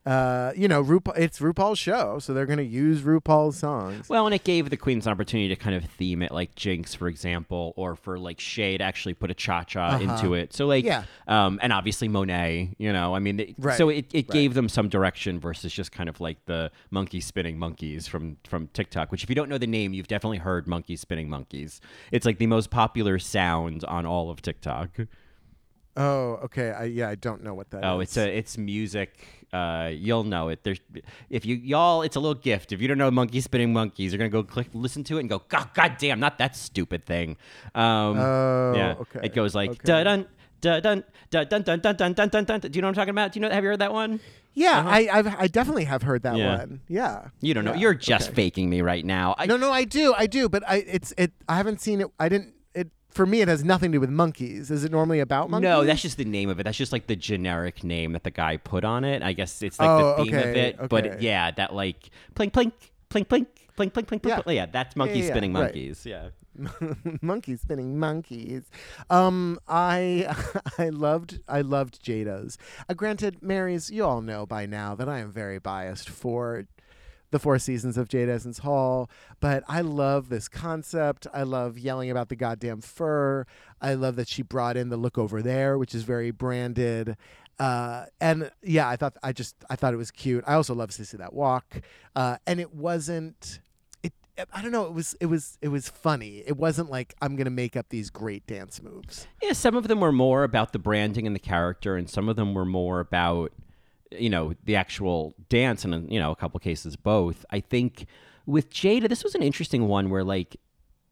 uh, you know, RuPaul, it's RuPaul's show, so they're going to use RuPaul's songs. Well, and it gave the queens an opportunity to kind of theme it, like Jinkx, for example, or for like Shea to actually put a cha cha into it. So, like, Uh-huh. Yeah. um, and obviously Monet, you know, I mean, Right, so it, it gave them some direction versus just kind of like the monkey spinning monkeys from from TikTok. Which, if you don't know the name, you've definitely heard monkey spinning monkeys. It's like the most popular sound on all of TikTok. Oh, okay. I, yeah, I don't know what that oh, is. it's a it's music. Uh, you'll know it. There's if you y'all, it's a little gift. If you don't know Monkey Spinning Monkeys, you're gonna go click listen to it and go, God, God damn, not that stupid thing. Um, oh, yeah. okay. It goes like okay. da dun dun dun dun dun dun dun dun dun. Do you know what I'm talking about? Do you know? Have you heard that one? Yeah, uh-huh. I I've, i definitely have heard that yeah. one. Yeah. You don't know. You're just okay. faking me right now. I, no, no, I do, I do, but I it's it. I haven't seen it. I didn't for me, it has nothing to do with monkeys. Is it normally about monkeys? No, that's just the name of it. That's just like the generic name that the guy put on it. I guess it's like Oh, the theme of okay, it. But yeah, that like plink plink plink plink plink plink plink. Yeah. plink. yeah that's monkey yeah, spinning right. monkeys. Yeah. monkeys spinning monkeys. Um, I I loved I loved Jaida's. Uh, granted, Mary's, you all know by now that I am very biased for the four seasons of Jade Essence Hall, but I love this concept. I love yelling about the goddamn fur. I love that she brought in the look over there, which is very branded. Uh, and yeah, I thought I just I thought it was cute. I also love see that walk. Uh, and it wasn't it I don't know, it was it was it was funny. It wasn't like I'm gonna make up these great dance moves. Yeah, some of them were more about the branding and the character, and some of them were more about, you know, the actual dance, and you know, a couple cases both. I think with Jaida, this was an interesting one where, like,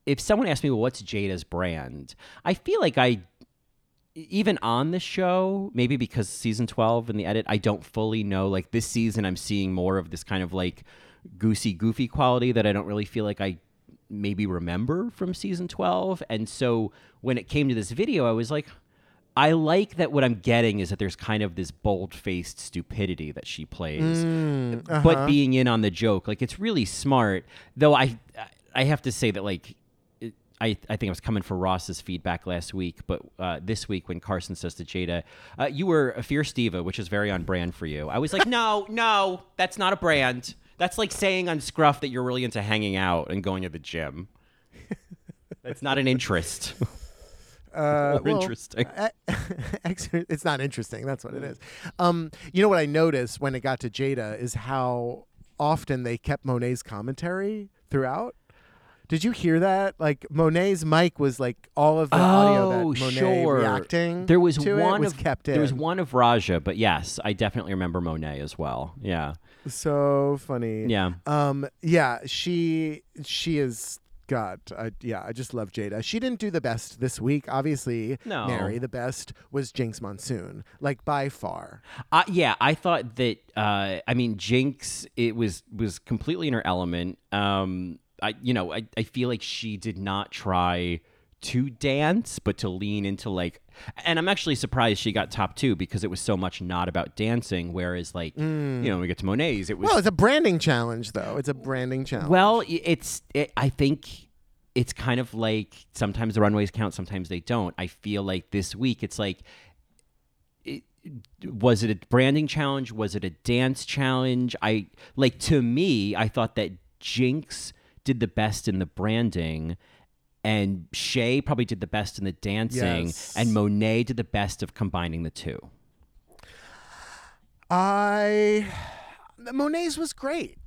if someone asked me, well, what's Jaida's brand? I feel like I, even on the show, maybe because season 12 and the edit, I don't fully know. Like, this season, I'm seeing more of this kind of like goosey, goofy quality that I don't really feel like I maybe remember from season 12. And so when it came to this video, I was like, I like that what I'm getting is that there's kind of this bold faced stupidity that she plays, but being in on the joke. Like, it's really smart. Though I, I have to say that, like, it- I, I think I was coming for Ross's feedback last week, but uh, this week when Carson says to Jaida, uh, "You were a fierce diva," which is very on brand for you. I was like, "No, no, that's not a brand. That's like saying on Scruff that you're really into hanging out and going to the gym. That's not an interest. Uh, Or well, interesting. it's not interesting. That's what it is. Um, you know what I noticed when it got to Jaida is how often they kept Monet's commentary throughout. Did you hear that? Like Monet's mic was like all of the audio that Monet sure. reacting. There was one was of kept in. there was one of Raja, but yes, I definitely remember Monet as well. Yeah, so funny. yeah. Um. Yeah. She. She is. God. I, yeah. I just love Jaida. She didn't do the best this week. Obviously, No. Mary. The best was Jinkx Monsoon, like by far. Uh, yeah, I thought that. Uh, I mean, Jinkx, it was was completely in her element. Um, I, you know, I, I feel like she did not try to dance, but to lean into like. And I'm actually surprised she got top two because it was so much not about dancing. Whereas, like, you know, when we get to Monet's, it was Well, it's a branding challenge, though. It's a branding challenge. Well, it's. It, I think it's kind of like sometimes the runways count, sometimes they don't. I feel like this week it's like. It, was it a branding challenge? Was it a dance challenge? I like to me, I thought that Jinkx did the best in the branding, and Shea probably did the best in the dancing, Yes. and Monet did the best of combining the two. I Monet's was great.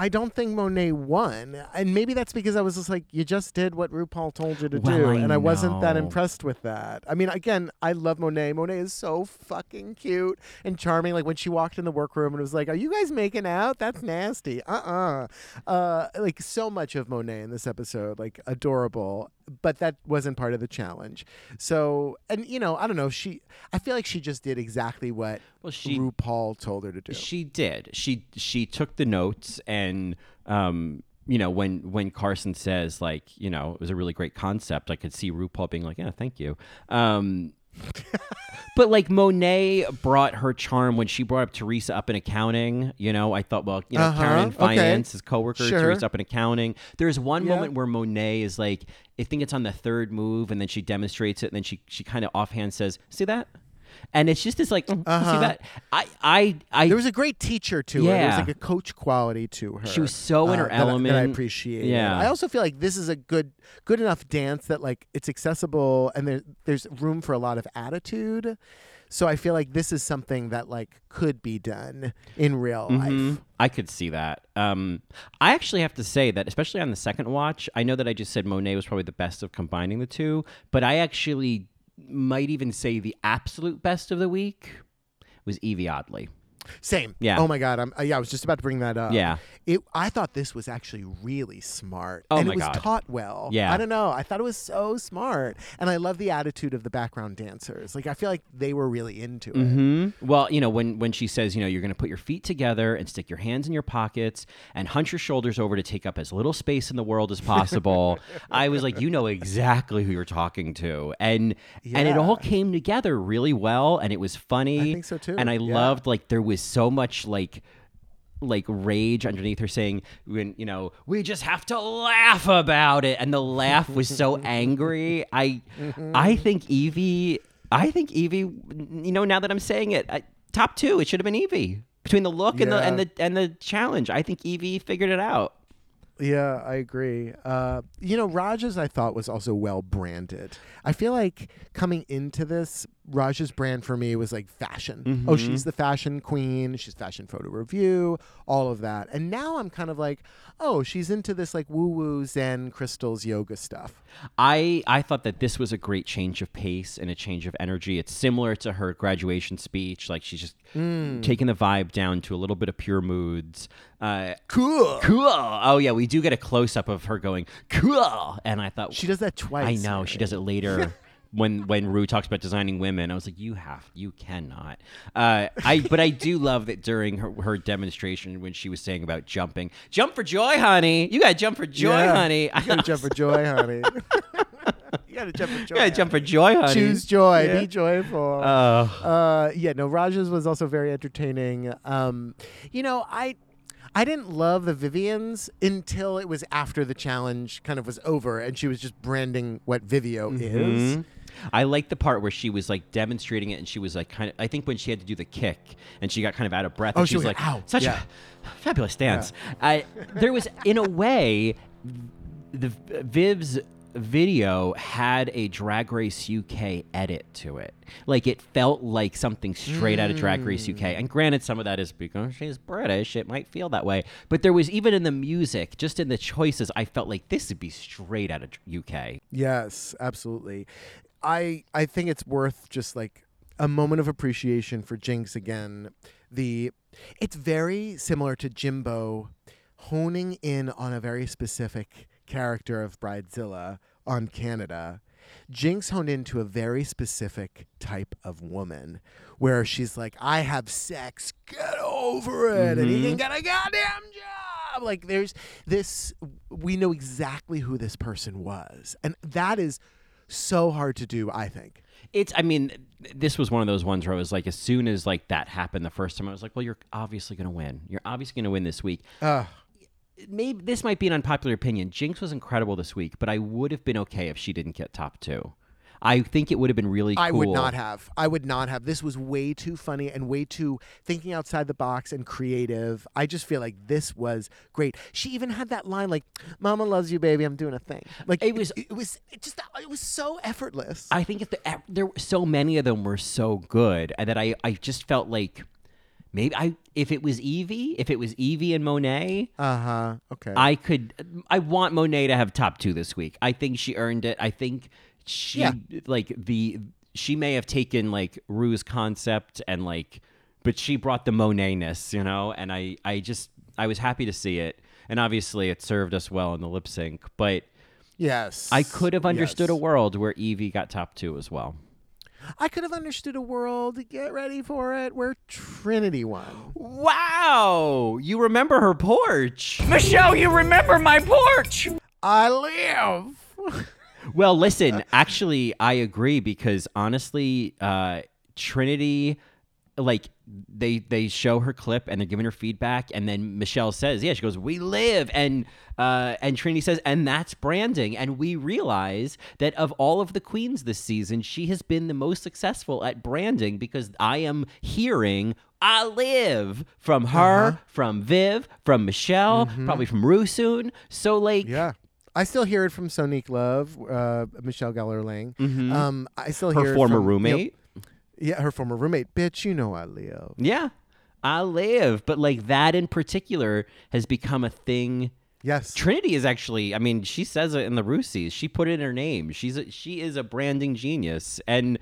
I don't think Monet won, and maybe that's because I was just like, you just did what RuPaul told you to Well, do, I and I wasn't that impressed with that. I mean, again, I love Monet. Monet is so fucking cute and charming. Like when she walked in the workroom and was like, "Are you guys making out? That's nasty." Uh-uh. Uh Like so much of Monet in this episode, like adorable, but that wasn't part of the challenge. So, and you know, I don't know. She, I feel like she just did exactly what Well, she- RuPaul told her to do. She did. She she took the notes and um you know when when Carson says like you know it was a really great concept, I could see RuPaul being like yeah thank you. Um, but like Monet brought her charm when she brought up Teresa up in accounting. You know I thought well you know Uh-huh, Karen in okay. finance, his coworker Sure. Teresa up in accounting. There's one Yeah. moment where Monet is like I think it's on the third move and then she demonstrates it and then she she kind of offhand says see that. And it's just this like, mm, Uh-huh. see that? I, I, I, There was a great teacher to her. There was like a coach quality to her. She was so in her that I- That I element. appreciate. Yeah. I also feel like this is a good, good enough dance that like it's accessible and there, there's room for a lot of attitude. So I feel like this is something that like could be done in real Mhm. life. I could see that. Um, I actually have to say that, especially on the second watch, I know that I just said Monet was probably the best of combining the two, but I actually might even say the absolute best of the week was Yvie Oddly. Same. Yeah. Oh my god. I'm. Uh, yeah. I was just about to bring that up. Yeah. It. I thought this was actually really smart. Oh and my it was God. taught well. Yeah. I don't know. I thought it was so smart, and I love the attitude of the background dancers. Like I feel like they were really into it. hmm Well, you know, when when she says, you know, you're going to put your feet together and stick your hands in your pockets and hunch your shoulders over to take up as little space in the world as possible, I was like, you know exactly who you're talking to, and and it all came together really well, and it was funny. I think so, too. And I Yeah. loved like there was so much like like rage underneath her saying when you know we just have to laugh about it and the laugh was so angry i Mm-hmm. i think yvie i think yvie you know now that i'm saying it I, top two it should have been yvie between the look and the and the and the challenge i think yvie figured it out Yeah, I agree. Uh, you know, Raja's I thought was also well branded. I feel like coming into this, Raja's brand for me was like fashion. Oh, she's the fashion queen. She's fashion photo review, all of that. And now I'm kind of like, oh, she's into this like woo woo Zen crystals yoga stuff. I I thought that this was a great change of pace and a change of energy. It's similar to her graduation speech. Like she's just Mm. taking the vibe down to a little bit of pure moods. Uh, Cool. cool. Oh yeah, we do get a close up of her going cool, and I thought She does that twice. I know she does it later. When when Ru talks about designing women, I was like, you have, you cannot. Uh, I but I do love that during her, her demonstration when she was saying about jumping, jump for joy, honey. You got to jump for joy, Yeah. honey. You gotta jump for joy, honey. you gotta jump for joy. You got to jump for joy, honey. Choose joy. Yeah. Be joyful. Oh. Uh, yeah, no, Raja's was also very entertaining. Um, you know, I I didn't love the Viviennes until it was after the challenge kind of was over and she was just branding what Vivio is. I like the part where she was like demonstrating it, and she was like kind of. I think when she had to do the kick, and she got kind of out of breath. Oh, and she she was like, "Ow." "Such Yeah. a fabulous dance." I there was, in a way, the Viv's video had a Drag Race UK edit to it. Like it felt like something straight out of Drag Race UK. Hmm. And granted, some of that is because she's British. It might feel that way. But there was even in the music, just in the choices, I felt like this would be straight out of UK. Yes, absolutely. I I think it's worth just like a moment of appreciation for Jinkx again. The it's very similar to Jimbo honing in on a very specific character of Bridezilla on Canada. Jinkx honed into a very specific type of woman where she's like, I have sex, get over it, and he mm-hmm. can get a goddamn job. Like, there's this, we know exactly who this person was. And that is so hard to do, I think. It's. I mean, this was one of those ones where I was like, as soon as like that happened the first time, I was like, well, you're obviously gonna win. You're obviously gonna win this week. Uh, Maybe this might be an unpopular opinion. Jinkx was incredible this week, but I would have been okay if she didn't get top two. I think it would have been really. I would not have. I would not have. This was way too funny and way too thinking outside the box and creative. I just feel like this was great. She even had that line like, "Mama loves you, baby. I'm doing a thing." Like It was- It, it was. It just. It was so effortless. I think if the, there were so many of them were so good and that I I just felt like maybe I if it was Yvie if it was Yvie and Monet Uh huh. Okay. I could. I want Monet to have top two this week. I think she earned it. I think she Yeah. like the she may have taken like Ru's concept and like, but she brought the Monet-ness, you know. And I I just I was happy to see it. And obviously, it served us well in the lip sync. But yes. I could have understood a world where Yvie got top two as well. I could have understood a world. Get ready for it. Where Trinity won. Wow, you remember her porch? Michelle, you remember my porch? I live. Well, listen, actually, I agree because honestly, uh, Trinity, like they they show her clip and they're giving her feedback, and then Michelle says, "Yeah," she goes, "We live," and uh, and Trinity says, "And that's branding." And we realize that of all of the queens this season, she has been the most successful at branding because I am hearing. I live from her, from Viv, from Michelle, probably from Ru soon. So like, Yeah. I still hear it from Sonique Love, uh, Michelle Gellerling. Um, I still her hear it former from, you know, roommate. yeah, her former roommate. Bitch, you know I live. Yeah, I live. But like that in particular has become a thing Yes. Trinity is actually, I mean, she says it in the Roosies. She put it in her name. She's a, she is a branding genius, and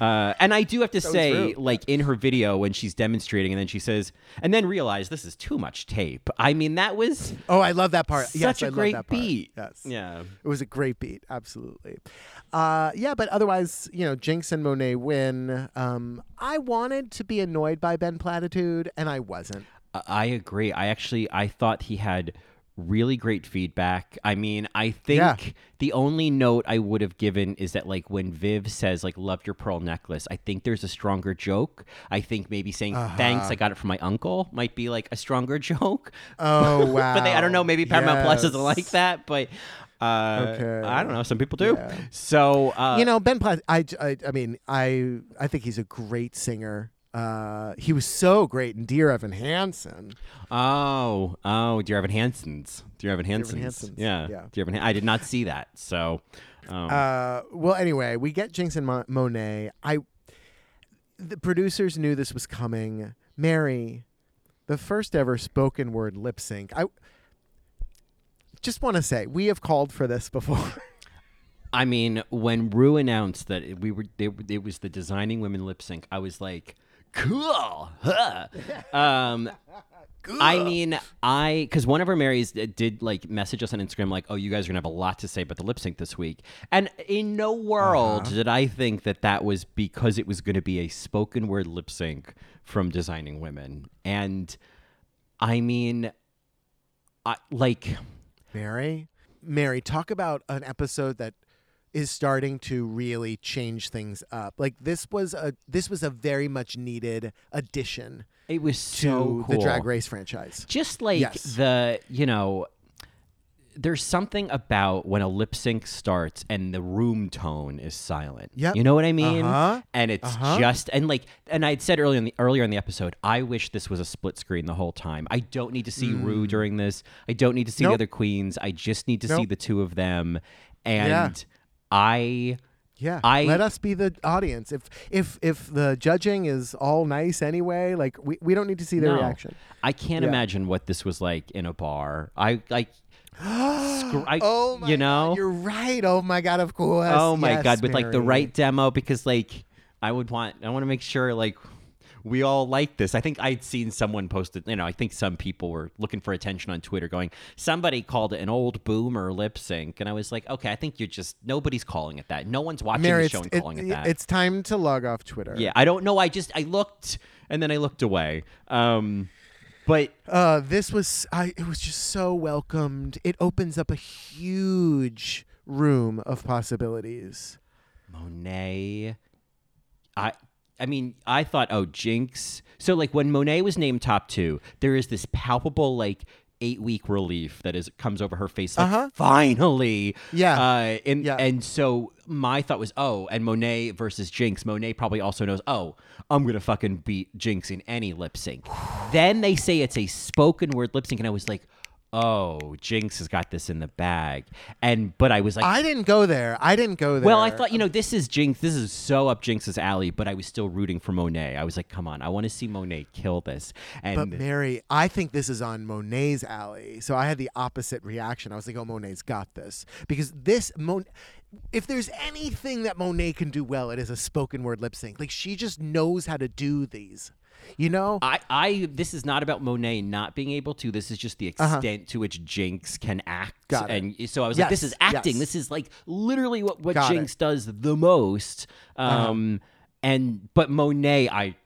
uh, and I do have to say, like in her video when she's demonstrating, and then she says, and then realize this is too much tape. I mean, that was Oh, I love that part. yes, such a I love great that part. beat. Yes. Yeah. It was a great beat, absolutely. Uh, yeah, but otherwise, you know, Jinkx and Monet win. Um, I wanted to be annoyed by Ben Platitude, and I wasn't. I- I agree. I actually I thought he had really great feedback. I mean, I think Yeah. the only note I would have given is that like when Viv says like love your pearl necklace, I think there's a stronger joke. I think maybe saying Uh-huh. thanks I got it from my uncle might be like a stronger joke. Oh wow! but they, I don't know, maybe Paramount Plus doesn't like that, but uh, Okay. I don't know. Some people do. Yeah. So uh, you know, Ben Platt. I, I, I mean, I, I think he's a great singer. Uh, he was so great in Dear Evan Hansen. Oh, oh, Dear Evan Hansen's. Dear Evan Hansen's. Hansen's, Yeah. yeah. Dear Evan. Han- I did not see that. So. Um, Uh, well, anyway, we get Jinkx and Mo- Monet. I, the producers knew this was coming. Mary, the first ever spoken word lip sync. I just want to say we have called for this before. I mean, when Ru announced that we were, they, it was the designing women lip sync, I was like, cool. Huh. um, I mean, I because one of our Marys did like message us on Instagram like, "Oh, you guys are gonna have a lot to say about the lip sync this week," and in no world did I think that that was because it was going to be a spoken word lip sync from Designing Women, and I mean, I like. Mary, Mary, talk about an episode that is starting to really change things up. Like this was a this was a very much needed addition It was to cool. the Drag Race franchise. just like Yes. the you know there's something about when a lip sync starts and the room tone is silent. Yeah, You know what I mean? Uh-huh. And it's Uh-huh. just and like and I'd said earlier in the earlier in the episode, I wish this was a split screen the whole time. I don't need to see Ru during this. I don't need to see Mm. Nope. the other queens. I just need to see the two of them. And Yeah. I Yeah, I- let us be the audience. If if if the judging is all nice anyway, like we, we don't need to see their no, reaction. I can't Yeah. imagine what this was like in a bar. I like I, Oh my you know God, you're right. Oh my god, of course. Oh my Yes, god, with like the right demo because like I would want I want to make sure like we all like this. I think I'd seen someone post it, you know, I think some people were looking for attention on Twitter going, somebody called it an old boomer lip sync and I was like, "Okay, I think you're just nobody's calling it that. No one's watching Mary, the show and it- calling it, that." it's time to log off Twitter. yeah, I don't know. I just I looked and then I looked away. Um but Uh, this was I. It was just so welcomed. It opens up a huge room of possibilities. Monet. I I mean, I thought, oh, Jinkx. So like when Monet was named top two, there is this palpable like eight week relief that is comes over her face. Like, Uh-huh. finally. Yeah. Uh, and Yeah. and so my thought was, oh, and Monet versus Jinkx. Monet probably also knows, oh, I'm gonna fucking beat Jinkx in any lip sync. then they say it's a spoken word lip sync, and I was like. Oh, Jinkx has got this in the bag, and but I was like, I didn't go there. I didn't go there. well, I thought, you know, this is Jinkx. This is so up Jinkx's alley, but I was still rooting for Monet. I was like, come on, I want to see Monet kill this. But Mary, I think this is on Monet's alley. So I had the opposite reaction. I was like, "Oh, Monet's got this," because this Mon. If there's anything that Monet can do well, it is a spoken word lip sync. Like she just knows how to do these. You know? I, I, this is not about Monet not being able to. This is just the extent to which Jinkx can act. Uh-huh. Got it. And so I was like, this is acting. yes. This is like literally what, what Got Jinkx it. does the most. Uh-huh. Um, and but Monet, I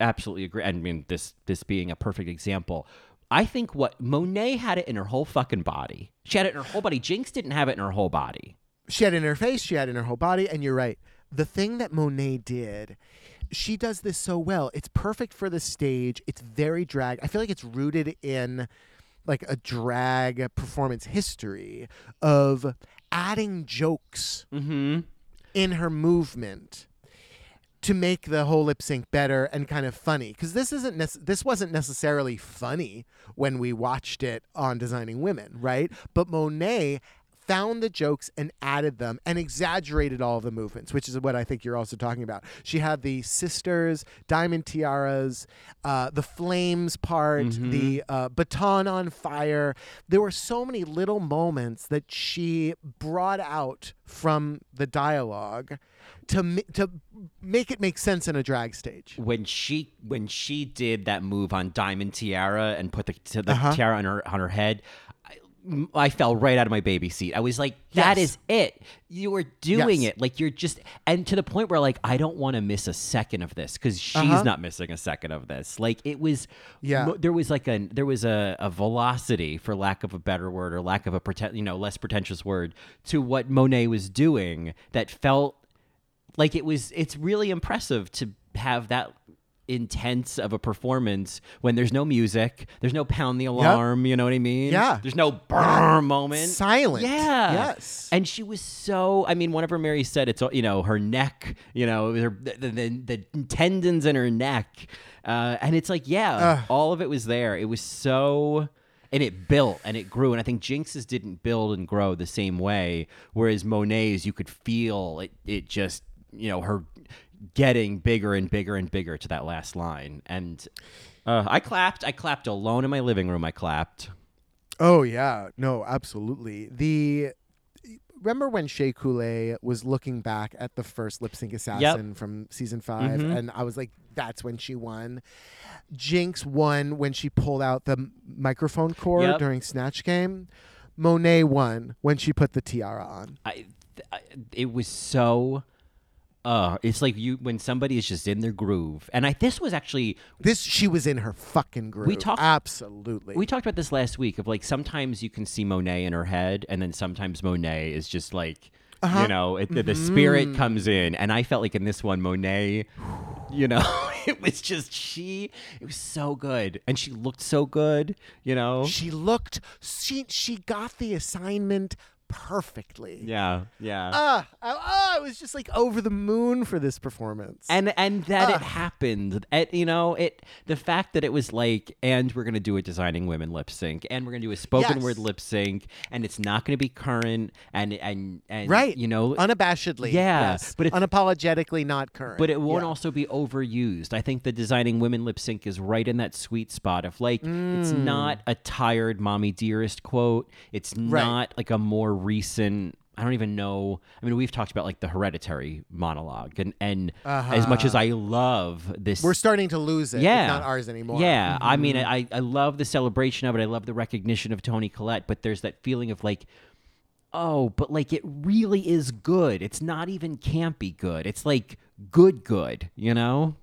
absolutely agree. I mean, this this being a perfect example. I think what Monet had it in her whole fucking body. She had it in her whole body. Jinkx didn't have it in her whole body. she had it in her face, she had it in her whole body, and you're right. The thing that Monet did, she does this so well. It's perfect for the stage. It's very drag. I feel like it's rooted in like a drag performance history of adding jokes Mm-hmm. in her movement to make the whole lip sync better and kind of funny because this isn't nec- this wasn't necessarily funny when we watched it on designing women right but monet found the jokes and added them and exaggerated all of the movements, which is what I think you're also talking about. She had the sisters, diamond tiaras, uh, the flames part, the uh, baton on fire. There were so many little moments that she brought out from the dialogue to to make it make sense in a drag stage. when she when she did that move on Diamond Tiara and put the, the Uh-huh. tiara on her on her head, I, fell right out of my baby seat. I was like, "That Yes. is it. You were doing Yes. it. Like you're just." And to the point where like I don't want to miss a second of this because she's Uh-huh. not missing a second of this. Like it was, Yeah. there was like a there was a, a velocity, for lack of a better word, or lack of a pretend, you know, less pretentious word, to what Monet was doing that felt like it was it's really impressive to have that intense of a performance when there's no music there's no pound the alarm you know what i mean? Yeah. there's no brr moment. Silent. yeah. Yes. and she was so i mean whenever mary said it's you know her neck you know her, the, the, the tendons in her neck uh, and it's like yeah all of it was there. It was so and it built and it grew. And i think jinkx's didn't build and grow the same way whereas monet's you could feel it it just you know her getting bigger and bigger and bigger to that last line and uh, i clapped i clapped alone in my living room i clapped Oh yeah, no, absolutely. The remember when Shea Coulee was looking back at the first lip sync assassin from season 5 Mm-hmm. and I was like, that's when she won. Jinkx won when she pulled out the microphone cord Yep. during Snatch Game. Monet won when she put the tiara on. I, I it was so uh it's like you when somebody is just in their groove and i this was actually This she was in her fucking groove. We talked- absolutely. we talked about this last week of like sometimes you can see monet in her head and then sometimes monet is just like Uh-huh. you know it, the, the Mm-hmm. spirit comes in and i felt like in this one monet you know it was just she it was so good and she looked so good you know she looked she she got the assignment perfectly. yeah yeah Ah, I, ah, I was just like over the moon for this performance. and and that it happened at you know it the fact that it was like and we're gonna do a designing women lip sync and we're gonna do a spoken Yes. word lip sync and it's not gonna be current and and and right, you know unabashedly, Yeah, yes, but it's- unapologetically not current. but it won't Yeah. also be overused. I think the designing women lip sync is right in that sweet spot of like it's Mm. not a tired mommy dearest quote. It's not like a more recent I don't even know. I mean, we've talked about like the hereditary monologue and and as much as I love this We're starting to lose it. yeah. It's not ours anymore. Yeah, I mean, Mm-hmm. I, I love the celebration of it. I love the recognition of Toni Collette, but there's that feeling of like, oh, but like it really is good. It's not even campy good. It's like good, good. You know?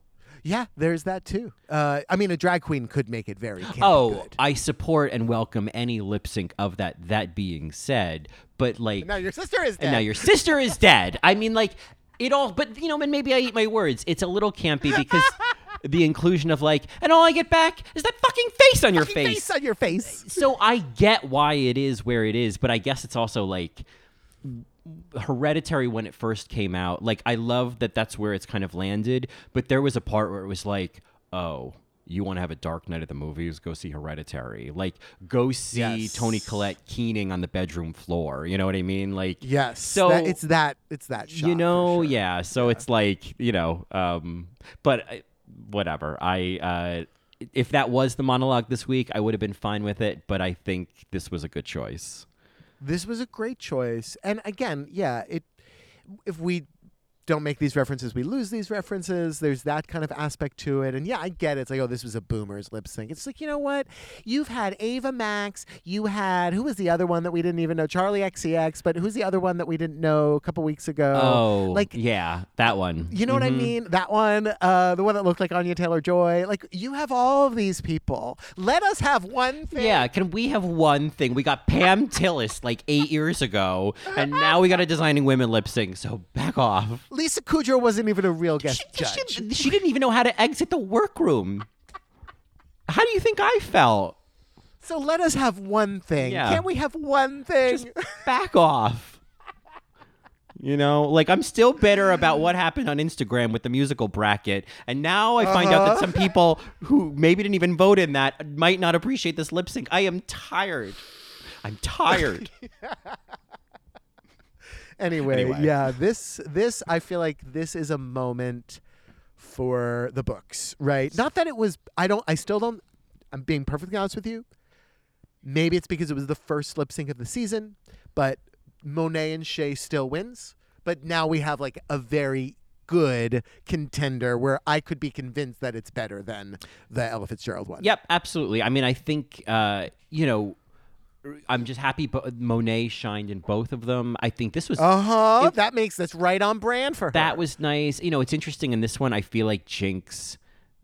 Yeah, there's that too. Uh, I mean, a drag queen could make it very campy oh, good. I support and welcome any lip sync of that. That being said, but like now your sister is dead. and now your sister is dead. I mean, like it all, but you know, and maybe I eat my words. It's a little campy because the inclusion of like, and all I get back is that fucking face on your Fucking face on your face. so I get why it is where it is, but I guess it's also like hereditary when it first came out. Like I love that that's where it's kind of landed, but there was a part where it was like, oh, you want to have a dark night at the movies? Go see Hereditary. Like go see Yes. Toni Collette keening on the bedroom floor. You know what I mean? Like Yes. So that- it's that. It's that. Shot you know, sure. yeah. So it's like you know, um, but I- whatever. I uh, if that was the monologue this week, I would have been fine with it. But I think this was a good choice. This was a great choice. And again, yeah, it. If we don't make these references, we lose these references. There's that kind of aspect to it. And yeah, I get it. It's like, oh, this was a boomer's lip sync. It's like, you know what? You've had Ava Max. You had, who was the other one that we didn't even know? Charli XCX. But who's the other one that we didn't know a couple weeks ago? Oh, like, yeah, that one. you know what I Mhm. mean? That one, uh, the one that looked like Anya Taylor Joy. Like, you have all of these people. Let us have one thing. Yeah, can we have one thing? We got Pam Tillis like eight years ago, and now we got a designing women lip sync. So back off. Lisa Kudrow wasn't even a real guest She, judge. she- she didn't even know how to exit the workroom. How do you think I felt? So let us have one thing. Yeah. Can't we have one thing? Just back off. You know, like I'm still bitter about what happened on Instagram with the musical bracket, and now I find out that Uh-huh. some people who maybe didn't even vote in that might not appreciate this lip sync. I am tired. I'm tired. anyway, Anyway. yeah, this this I feel like this is a moment for the books, right? Not that it was I don't I still don't I'm being perfectly honest with you. Maybe it's because it was the first lip sync of the season, but Monet and Shea still wins. But now we have like a very good contender where I could be convinced that it's better than the Ella Fitzgerald one. Yep, absolutely. I mean, I think uh, you know, I'm just happy. Monet shined in both of them. I think this was Uh huh. That makes this right on brand for her. that was nice. You know, it's interesting in this one. I feel like Jinkx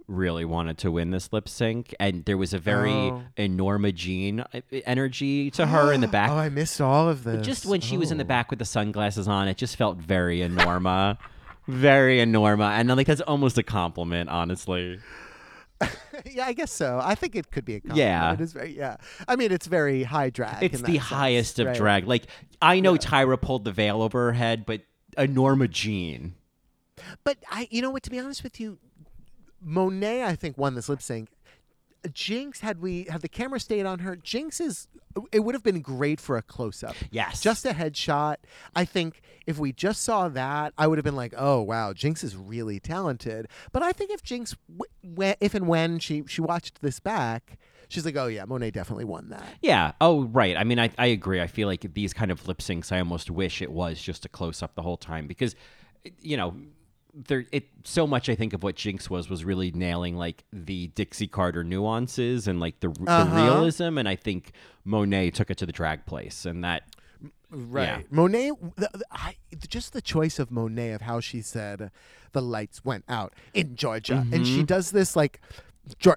really wanted to win this lip sync, and there was a very Oh. Norma Jean uh, energy to her in the back. Oh, I missed all of this. just when she was in the Oh. back with the sunglasses on, it just felt very Enorma. very Enorma. And like that's almost a compliment, honestly. yeah, I guess so. I think it could be a compliment. Yeah. It is very, yeah. I mean, it's very high drag. It's in the highest of right? drag. Like I know Tyra pulled the veil over her head, but a Norma Jean. But I, you know what? To be honest with you, Monet, I think, won this lip sync. Jinkx, had we had the camera stayed on her, Jinkx is. It would have been great for a close up. Yes. Just a headshot. I think if we just saw that, I would have been like, "Oh wow, Jinkx is really talented." But I think if Jinkx, w- if and when she she watched this back, she's like, "Oh yeah, Monet definitely won that." Yeah. Oh, right. I mean, I, I agree. I feel like these kind of lip syncs, I almost wish it was just a close up the whole time because, you know, there it so much I think of what Jinkx was was really nailing like the Dixie Carter nuances and like the, Uh-huh. the realism, and I think Monet took it to the drag place, and that mm, Right. Yeah. Monet, the, the, I, just the choice of Monet of how she said the lights went out in Georgia. And she mm-hmm. does this like,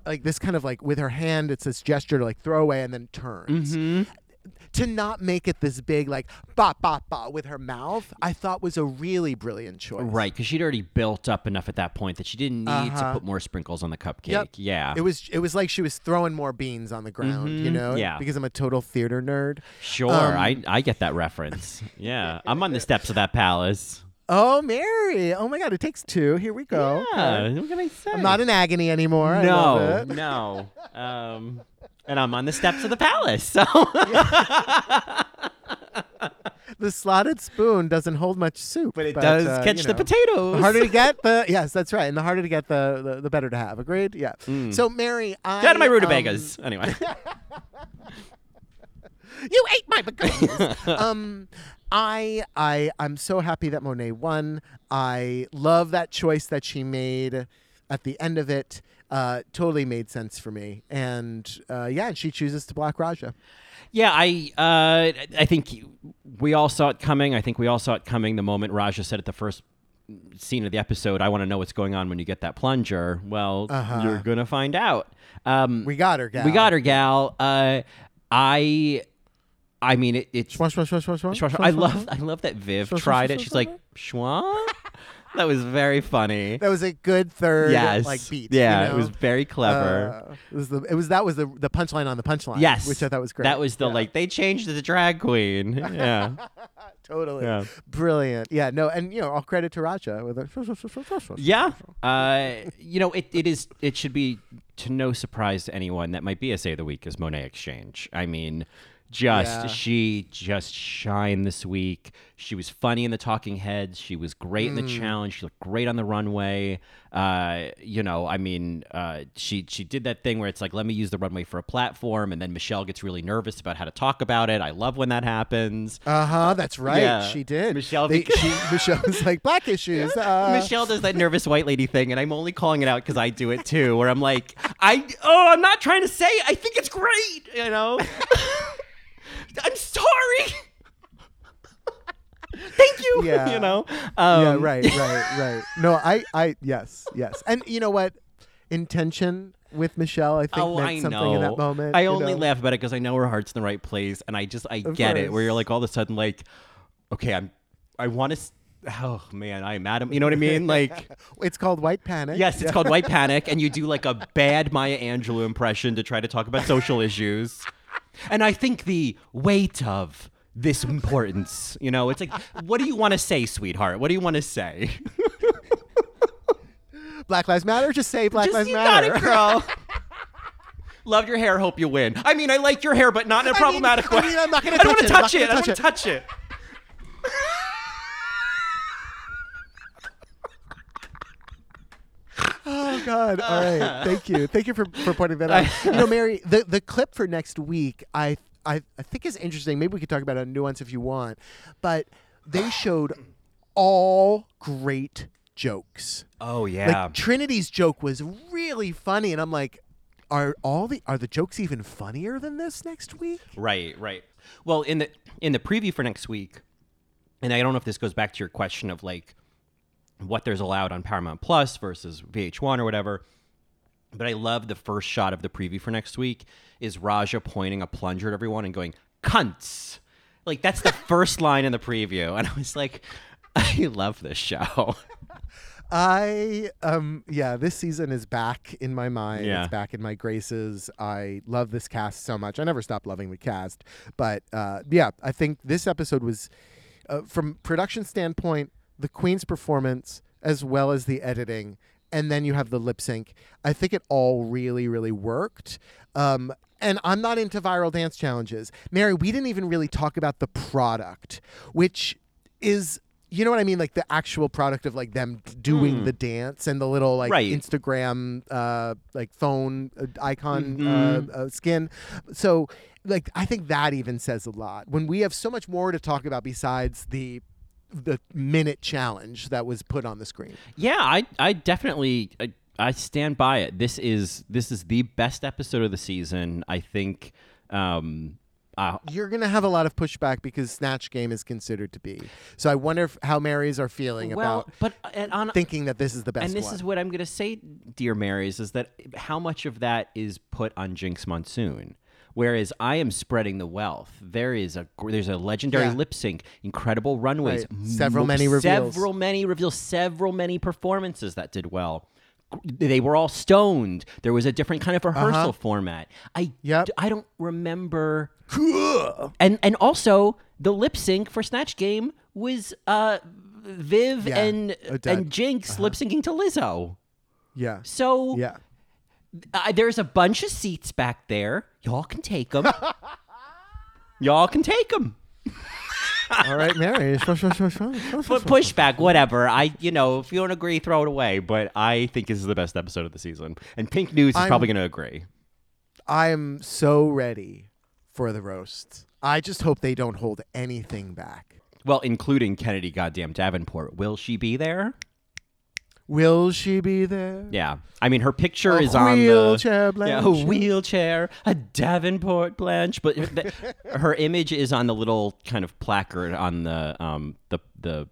like this kind of like with her hand, it's this gesture to like throw away and then turns. Mm-hmm. To not make it this big like ba ba ba with her mouth, I thought was a really brilliant choice. right because she'd already built up enough at that point that she didn't need to Uh-huh. put more sprinkles on the cupcake. Yep. Yeah. It was it was like she was throwing more beans on the ground, you know? Mm-hmm. Yeah. Because I'm a total theater nerd. sure. Um, I I get that reference. Yeah. I'm on the steps of that palace. Oh, Mary! Oh my God! It takes two. Here we go. Yeah. What can I say? I'm not in agony anymore. I love No, no. Um, and I'm on the steps of the palace. So the slotted spoon doesn't hold much soup, but it does uh, catch you the know, potatoes. The harder to get, the yes, that's right, and the harder to get, the the, the better to have. Agreed. Yeah. So Mary, I Get out of my um, rutabagas. anyway. you ate my begonias. um, I I I'm so happy that Monet won. I love that choice that she made at the end of it. Uh, totally made sense for me, and uh, yeah, and she chooses to block Raja. Yeah, I uh, I think we all saw it coming. I think we all saw it coming the moment Raja said at the first scene of the episode, "I want to know what's going on when you get that plunger." Well, you're gonna find out. Um, Uh-huh. We got her, gal. we got her, gal. Uh, I, I mean, it, it's I love. I love that Viv tried it. She's like, Schwa? That was very funny. That was a good third, yes. like beat. Yeah, you know? it was very clever. Uh, it was the it was that was the the punchline on the punchline. yes. which I thought was great. That was the Yeah. like they changed the drag queen. Yeah. totally Yeah. brilliant. Yeah, no, and you know, all credit to Raja with a yeah. Uh, you know, it, it is it should be to no surprise to anyone that my BSA of the week is Monet X Change. I mean, just Yeah. she just shined this week. She was funny in the talking heads. She was great in the Mm. challenge. She looked great on the runway. Uh, you know, I mean, uh, she she did that thing where it's like, let me use the runway for a platform, and then Michelle gets really nervous about how to talk about it. I love when that happens. Uh huh. That's right. Yeah. She did. Michelle They, she, Michelle was like black issues. Uh, Michelle does that nervous white lady thing, and I'm only calling it out because I do it too. Where I'm like, I oh, I'm not trying to say. I think it's great. You know, I'm sorry. Thank you. Yeah. You know. Um, yeah. Right. Right. Right. No. I. I. Yes. Yes. And you know what? Intention with Michelle. I think Oh, meant I something know. in that moment. I only know? laugh about it because I know her heart's in the right place, and I just I Of get it. Where you're like all of a sudden like, okay, I'm, I want to. Oh man, I'm Adam. You know what I mean? Like. It's called White Panic. Yes, it's called White Panic, and you do like a bad Maya Angelou impression to try to talk about social issues. And I think the weight of this importance. You know, it's like, what do you want to say, sweetheart? What do you want to say? Black Lives Matter. Just say Black just, Lives you Matter, got it, girl. Love your hair. Hope you win. I mean, I like your hair, but not in a I problematic mean, way. I mean, I'm not gonna. I don't want to touch it. I don't want to touch it. Oh God! All right, thank you, thank you for, for pointing that out. You know, Mary, the the clip for next week, I I, I think is interesting. Maybe we could talk about a nuance if you want, but they showed all great jokes. Oh yeah. Like Trinity's joke was really funny, and I'm like, are all the are the jokes even funnier than this next week? Right, right. Well, in the in the preview for next week, and I don't know if this goes back to your question of like what there's allowed on Paramount Plus versus VH1 or whatever. But I love the first shot of the preview for next week is Raja pointing a plunger at everyone and going cunts. Like that's the first line in the preview, and I was like, I love this show. I um yeah, this season is back in my mind. Yeah. It's back in my graces. I love this cast so much. I never stopped loving the cast, but uh, yeah, I think this episode was, uh, from production standpoint, the Queen's performance as well as the editing, and then you have the lip sync. I think it all really, really worked. Um, and I'm not into viral dance challenges. Mary, we didn't even really talk about the product, which is you know what I mean? Like the actual product of like them doing the dance and the little like. Right. Instagram uh, like phone uh, icon Mm-hmm. uh, uh, skin. So like I think that even says a lot. When we have so much more to talk about besides the the minute challenge that was put on the screen. Yeah, I I definitely I, I stand by it. This is this is the best episode of the season. I think um uh, You're gonna have a lot of pushback because Snatch Game is considered to be. So I wonder if, how Marys are feeling well, about but and on thinking that this is the best and this one. is what I'm going to say, dear Marys, is that how much of that is put on Jinkx Monsoon. Whereas I am spreading the wealth. There is a there's a legendary Yeah. lip sync, incredible runways, Right. Several many reveals. several many reveals, several many performances that did well. They were all stoned. There was a different kind of rehearsal format. I Uh-huh. Yep. I don't remember. And and also the lip sync for Snatch Game was uh Viv Yeah, and and Jinkx lip syncing to Lizzo. yeah. So Yeah. Uh, there's a bunch of seats back there. Y'all can take them. Y'all can take them. All right, Mary. But pushback, whatever. I, you know, if you don't agree, throw it away. But I think this is the best episode of the season, and Pink News is I'm- probably going to agree. I am so ready for the roast. I just hope they don't hold anything back. Well, including Kennedy Goddamn Davenport. Will she be there? Will she be there? Yeah. I mean, her picture A is on the wheelchair the yeah, a wheelchair, a Davenport Blanche, but her image is on the little kind of placard on the um the the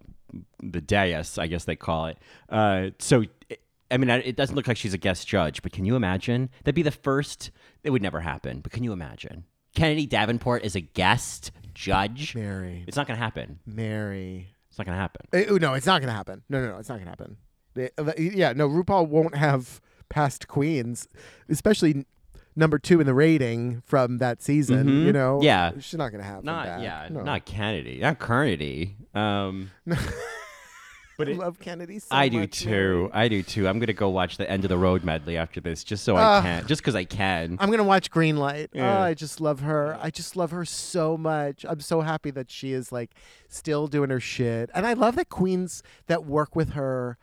the dais, I guess they call it. Uh, so. I mean, it doesn't look like she's a guest judge, but can you imagine? That'd be the first. It would never happen, but can you imagine? Kennedy Davenport is a guest judge. Mary. It's not going to happen. Mary. It's not going to happen. Uh, oh, no, it's not going to happen. No, no, no, it's not going to happen. The- uh, yeah, no, RuPaul won't have past queens, especially number two in the rating from that season. Mhm. You know, Yeah. she's not going to have. Not back. yeah, No. not Kennedy, not Kennedy. Um, but I love Kennedy. So I do much, too. Mary. I do too. I'm gonna go watch the end of the road medley after this, just so I Ah. can, just because I can. I'm gonna watch Greenlight. Yeah. Oh, I just love her. I just love her so much. I'm so happy that she is like still doing her shit, and I love that queens that work with her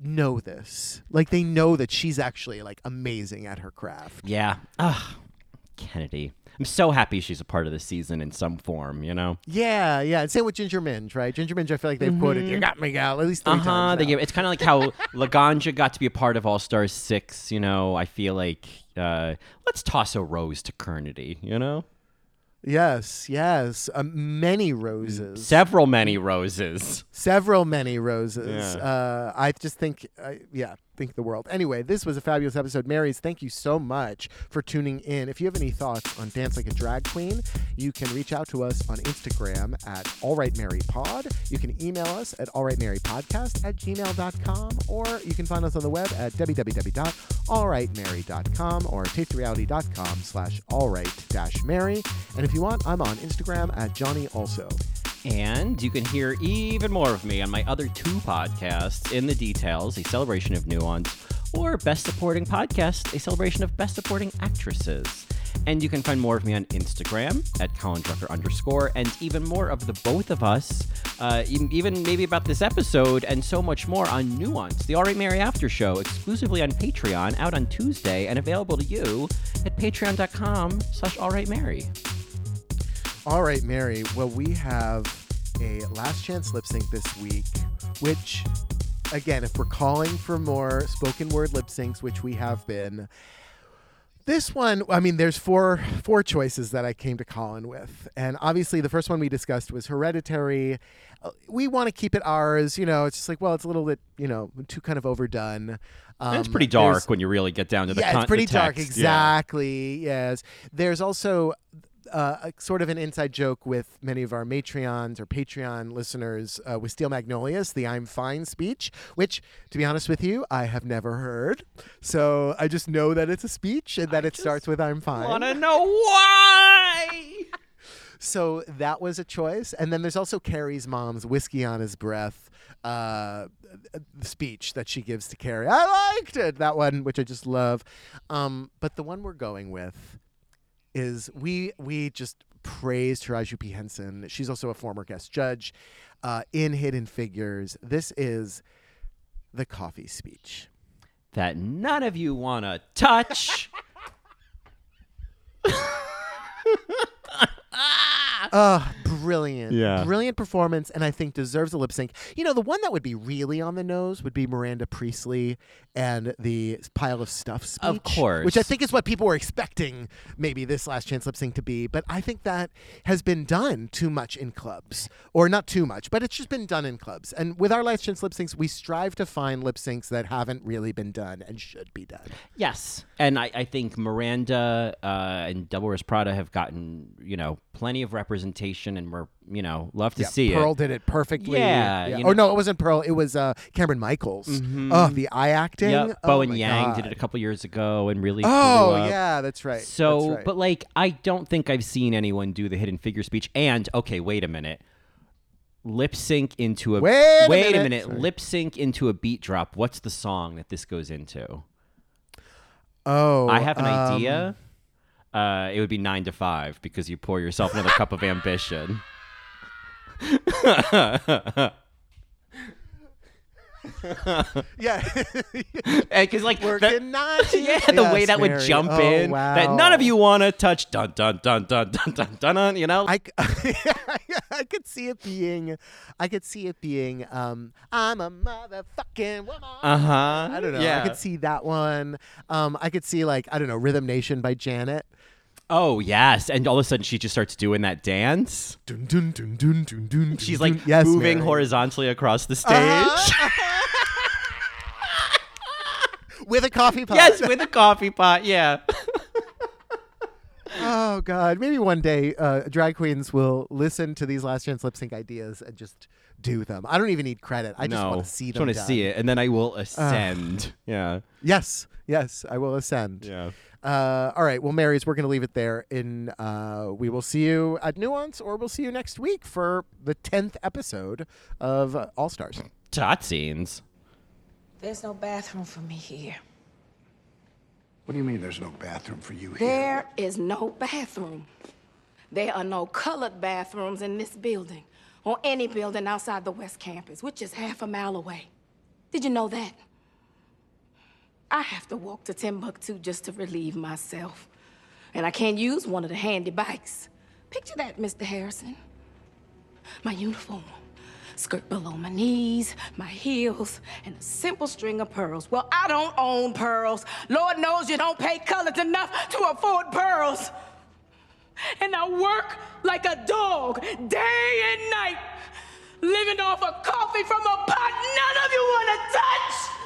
know this. Like they know that she's actually like amazing at her craft. yeah. Ugh, Kennedy. I'm so happy she's a part of the season in some form. You know. Yeah, yeah. And same with Ginger Minj, right? Ginger Minj, I feel like they've quoted "You got me, gal" at least three Uh huh. times. They now. give. It's kind of like how Laganja got to be a part of All Stars six. You know. I feel like uh, let's toss a rose to Kennedy. You know. Yes, yes. Um, many roses. Several many roses. Several many roses. Yeah. Uh, I just think, uh, yeah, think the world. Anyway, this was a fabulous episode. Marys, thank you so much for tuning in. If you have any thoughts on Dance Like a Drag Queen, you can reach out to us on Instagram at AllRightMaryPod. You can email us at AllRightMaryPodcast at gmail.com, or you can find us on the web at www.allrightmary.com or tastereality.com slash allright-mary. And if you want, I'm on Instagram at Johnny also. And you can hear even more of me on my other two podcasts, In the Details, a celebration of nuance, or Best Supporting Podcast, a celebration of Best Supporting Actresses. And you can find more of me on Instagram at Colin Drucker underscore, and even more of the both of us uh, even maybe about this episode and so much more on Nuance, the All Right Mary After Show, exclusively on Patreon, out on Tuesday, and available to you at patreon.com slash All Right Mary. All right, Mary. Well, we have a last chance lip sync this week, which, again, if we're calling for more spoken word lip syncs, which we have been, this one, I mean, there's four four choices that I came to Colin with, and obviously the first one we discussed was Hereditary. Uh, We want to keep it ours, you know. It's just like, well, it's a little bit, you know, too kind of overdone. Um, it's pretty dark when you really get down to the yeah, con- it's pretty dark. text. Yeah. Exactly. Yes. There's also uh, a, sort of an inside joke with many of our Matreons or Patreon listeners uh, with Steel Magnolias, the "I'm fine" speech, which, to be honest with you, I have never heard. So I just know that it's a speech and that it starts with "I'm fine." Want to know why? So that was a choice. And then there's also Carrie's mom's whiskey on his breath uh, speech that she gives to Carrie. I liked it. That one, which I just love. Um, but the one we're going with is we we just praised Taraji P. Henson. She's also a former guest judge uh, in Hidden Figures. This is the coffee speech. that none of you want to touch. Uh, brilliant. Yeah. Brilliant performance, and I think deserves a lip sync. You know, the one that would be really on the nose would be Miranda Priestly and the pile of stuff speech. Of course. Which I think is what people were expecting maybe this last chance lip sync to be. But I think that has been done too much in clubs. Or not too much, but it's just been done in clubs. And with our last chance lip syncs, we strive to find lip syncs that haven't really been done and should be done. Yes, and I, I think Miranda uh, and Devil Wears Prada have gotten you know plenty of representation, and we're you know love to see Pearl it. did it perfectly. Yeah, you know- Mm-hmm. no, it wasn't Pearl. It was uh, Kameron Michaels. Oh, the eye acting. Yep, Oh Bowen Yang did it a couple years ago, and really. Oh yeah, that's right. So, That's right. but like, I don't think I've seen anyone do the hidden figure speech. And okay, wait a minute. Lip sync into a Wait a wait minute. a Sorry. lip sync into a beat drop. What's the song that this goes into? oh, I have an um, idea. Uh, it would be nine to five because you pour yourself another cup of ambition. Yeah, Because like working the, nine yeah, the way Yes, that would jump Oh, in that none of you want to touch. Dun dun dun dun dun dun dun. dun you know. I, I could see it being, I could see it being, um, I'm a motherfucking woman. uh huh. I don't know. Yeah. I could see that one. Um, I could see like I don't know, Rhythm Nation by Janet. Oh yes, and all of a sudden she just starts doing that dance. Dun, dun, dun, dun, dun, dun, She's like dun. yes, moving Mary. horizontally across the stage. Uh-huh. with a coffee pot. yes, with a coffee pot. Yeah. Oh God, maybe one day uh, drag queens will listen to these last chance lip sync ideas and just do them. I don't even need credit. I just no, want to see them. I just want to see it, and then I will ascend. yeah. Yes, yes, I will ascend. Yeah. Uh, all right. Well, Marys, we're going to leave it there. In uh, we will see you at Nuance, or we'll see you next week for the tenth episode of uh, All Stars. Tot scenes. There's no bathroom for me here. What do you mean there's no bathroom for you here? There is no bathroom. There are no colored bathrooms in this building or any building outside the West Campus, which is half a mile away. Did you know that? I have to walk to Timbuktu just to relieve myself. And I can't use one of the handy bikes. Picture that, Mr. Harrison. My uniform, skirt below my knees, my heels, and a simple string of pearls. Well, I don't own pearls. Lord knows you don't pay colors enough to afford pearls. And I work like a dog day and night, living off of coffee from a pot none of you want to touch.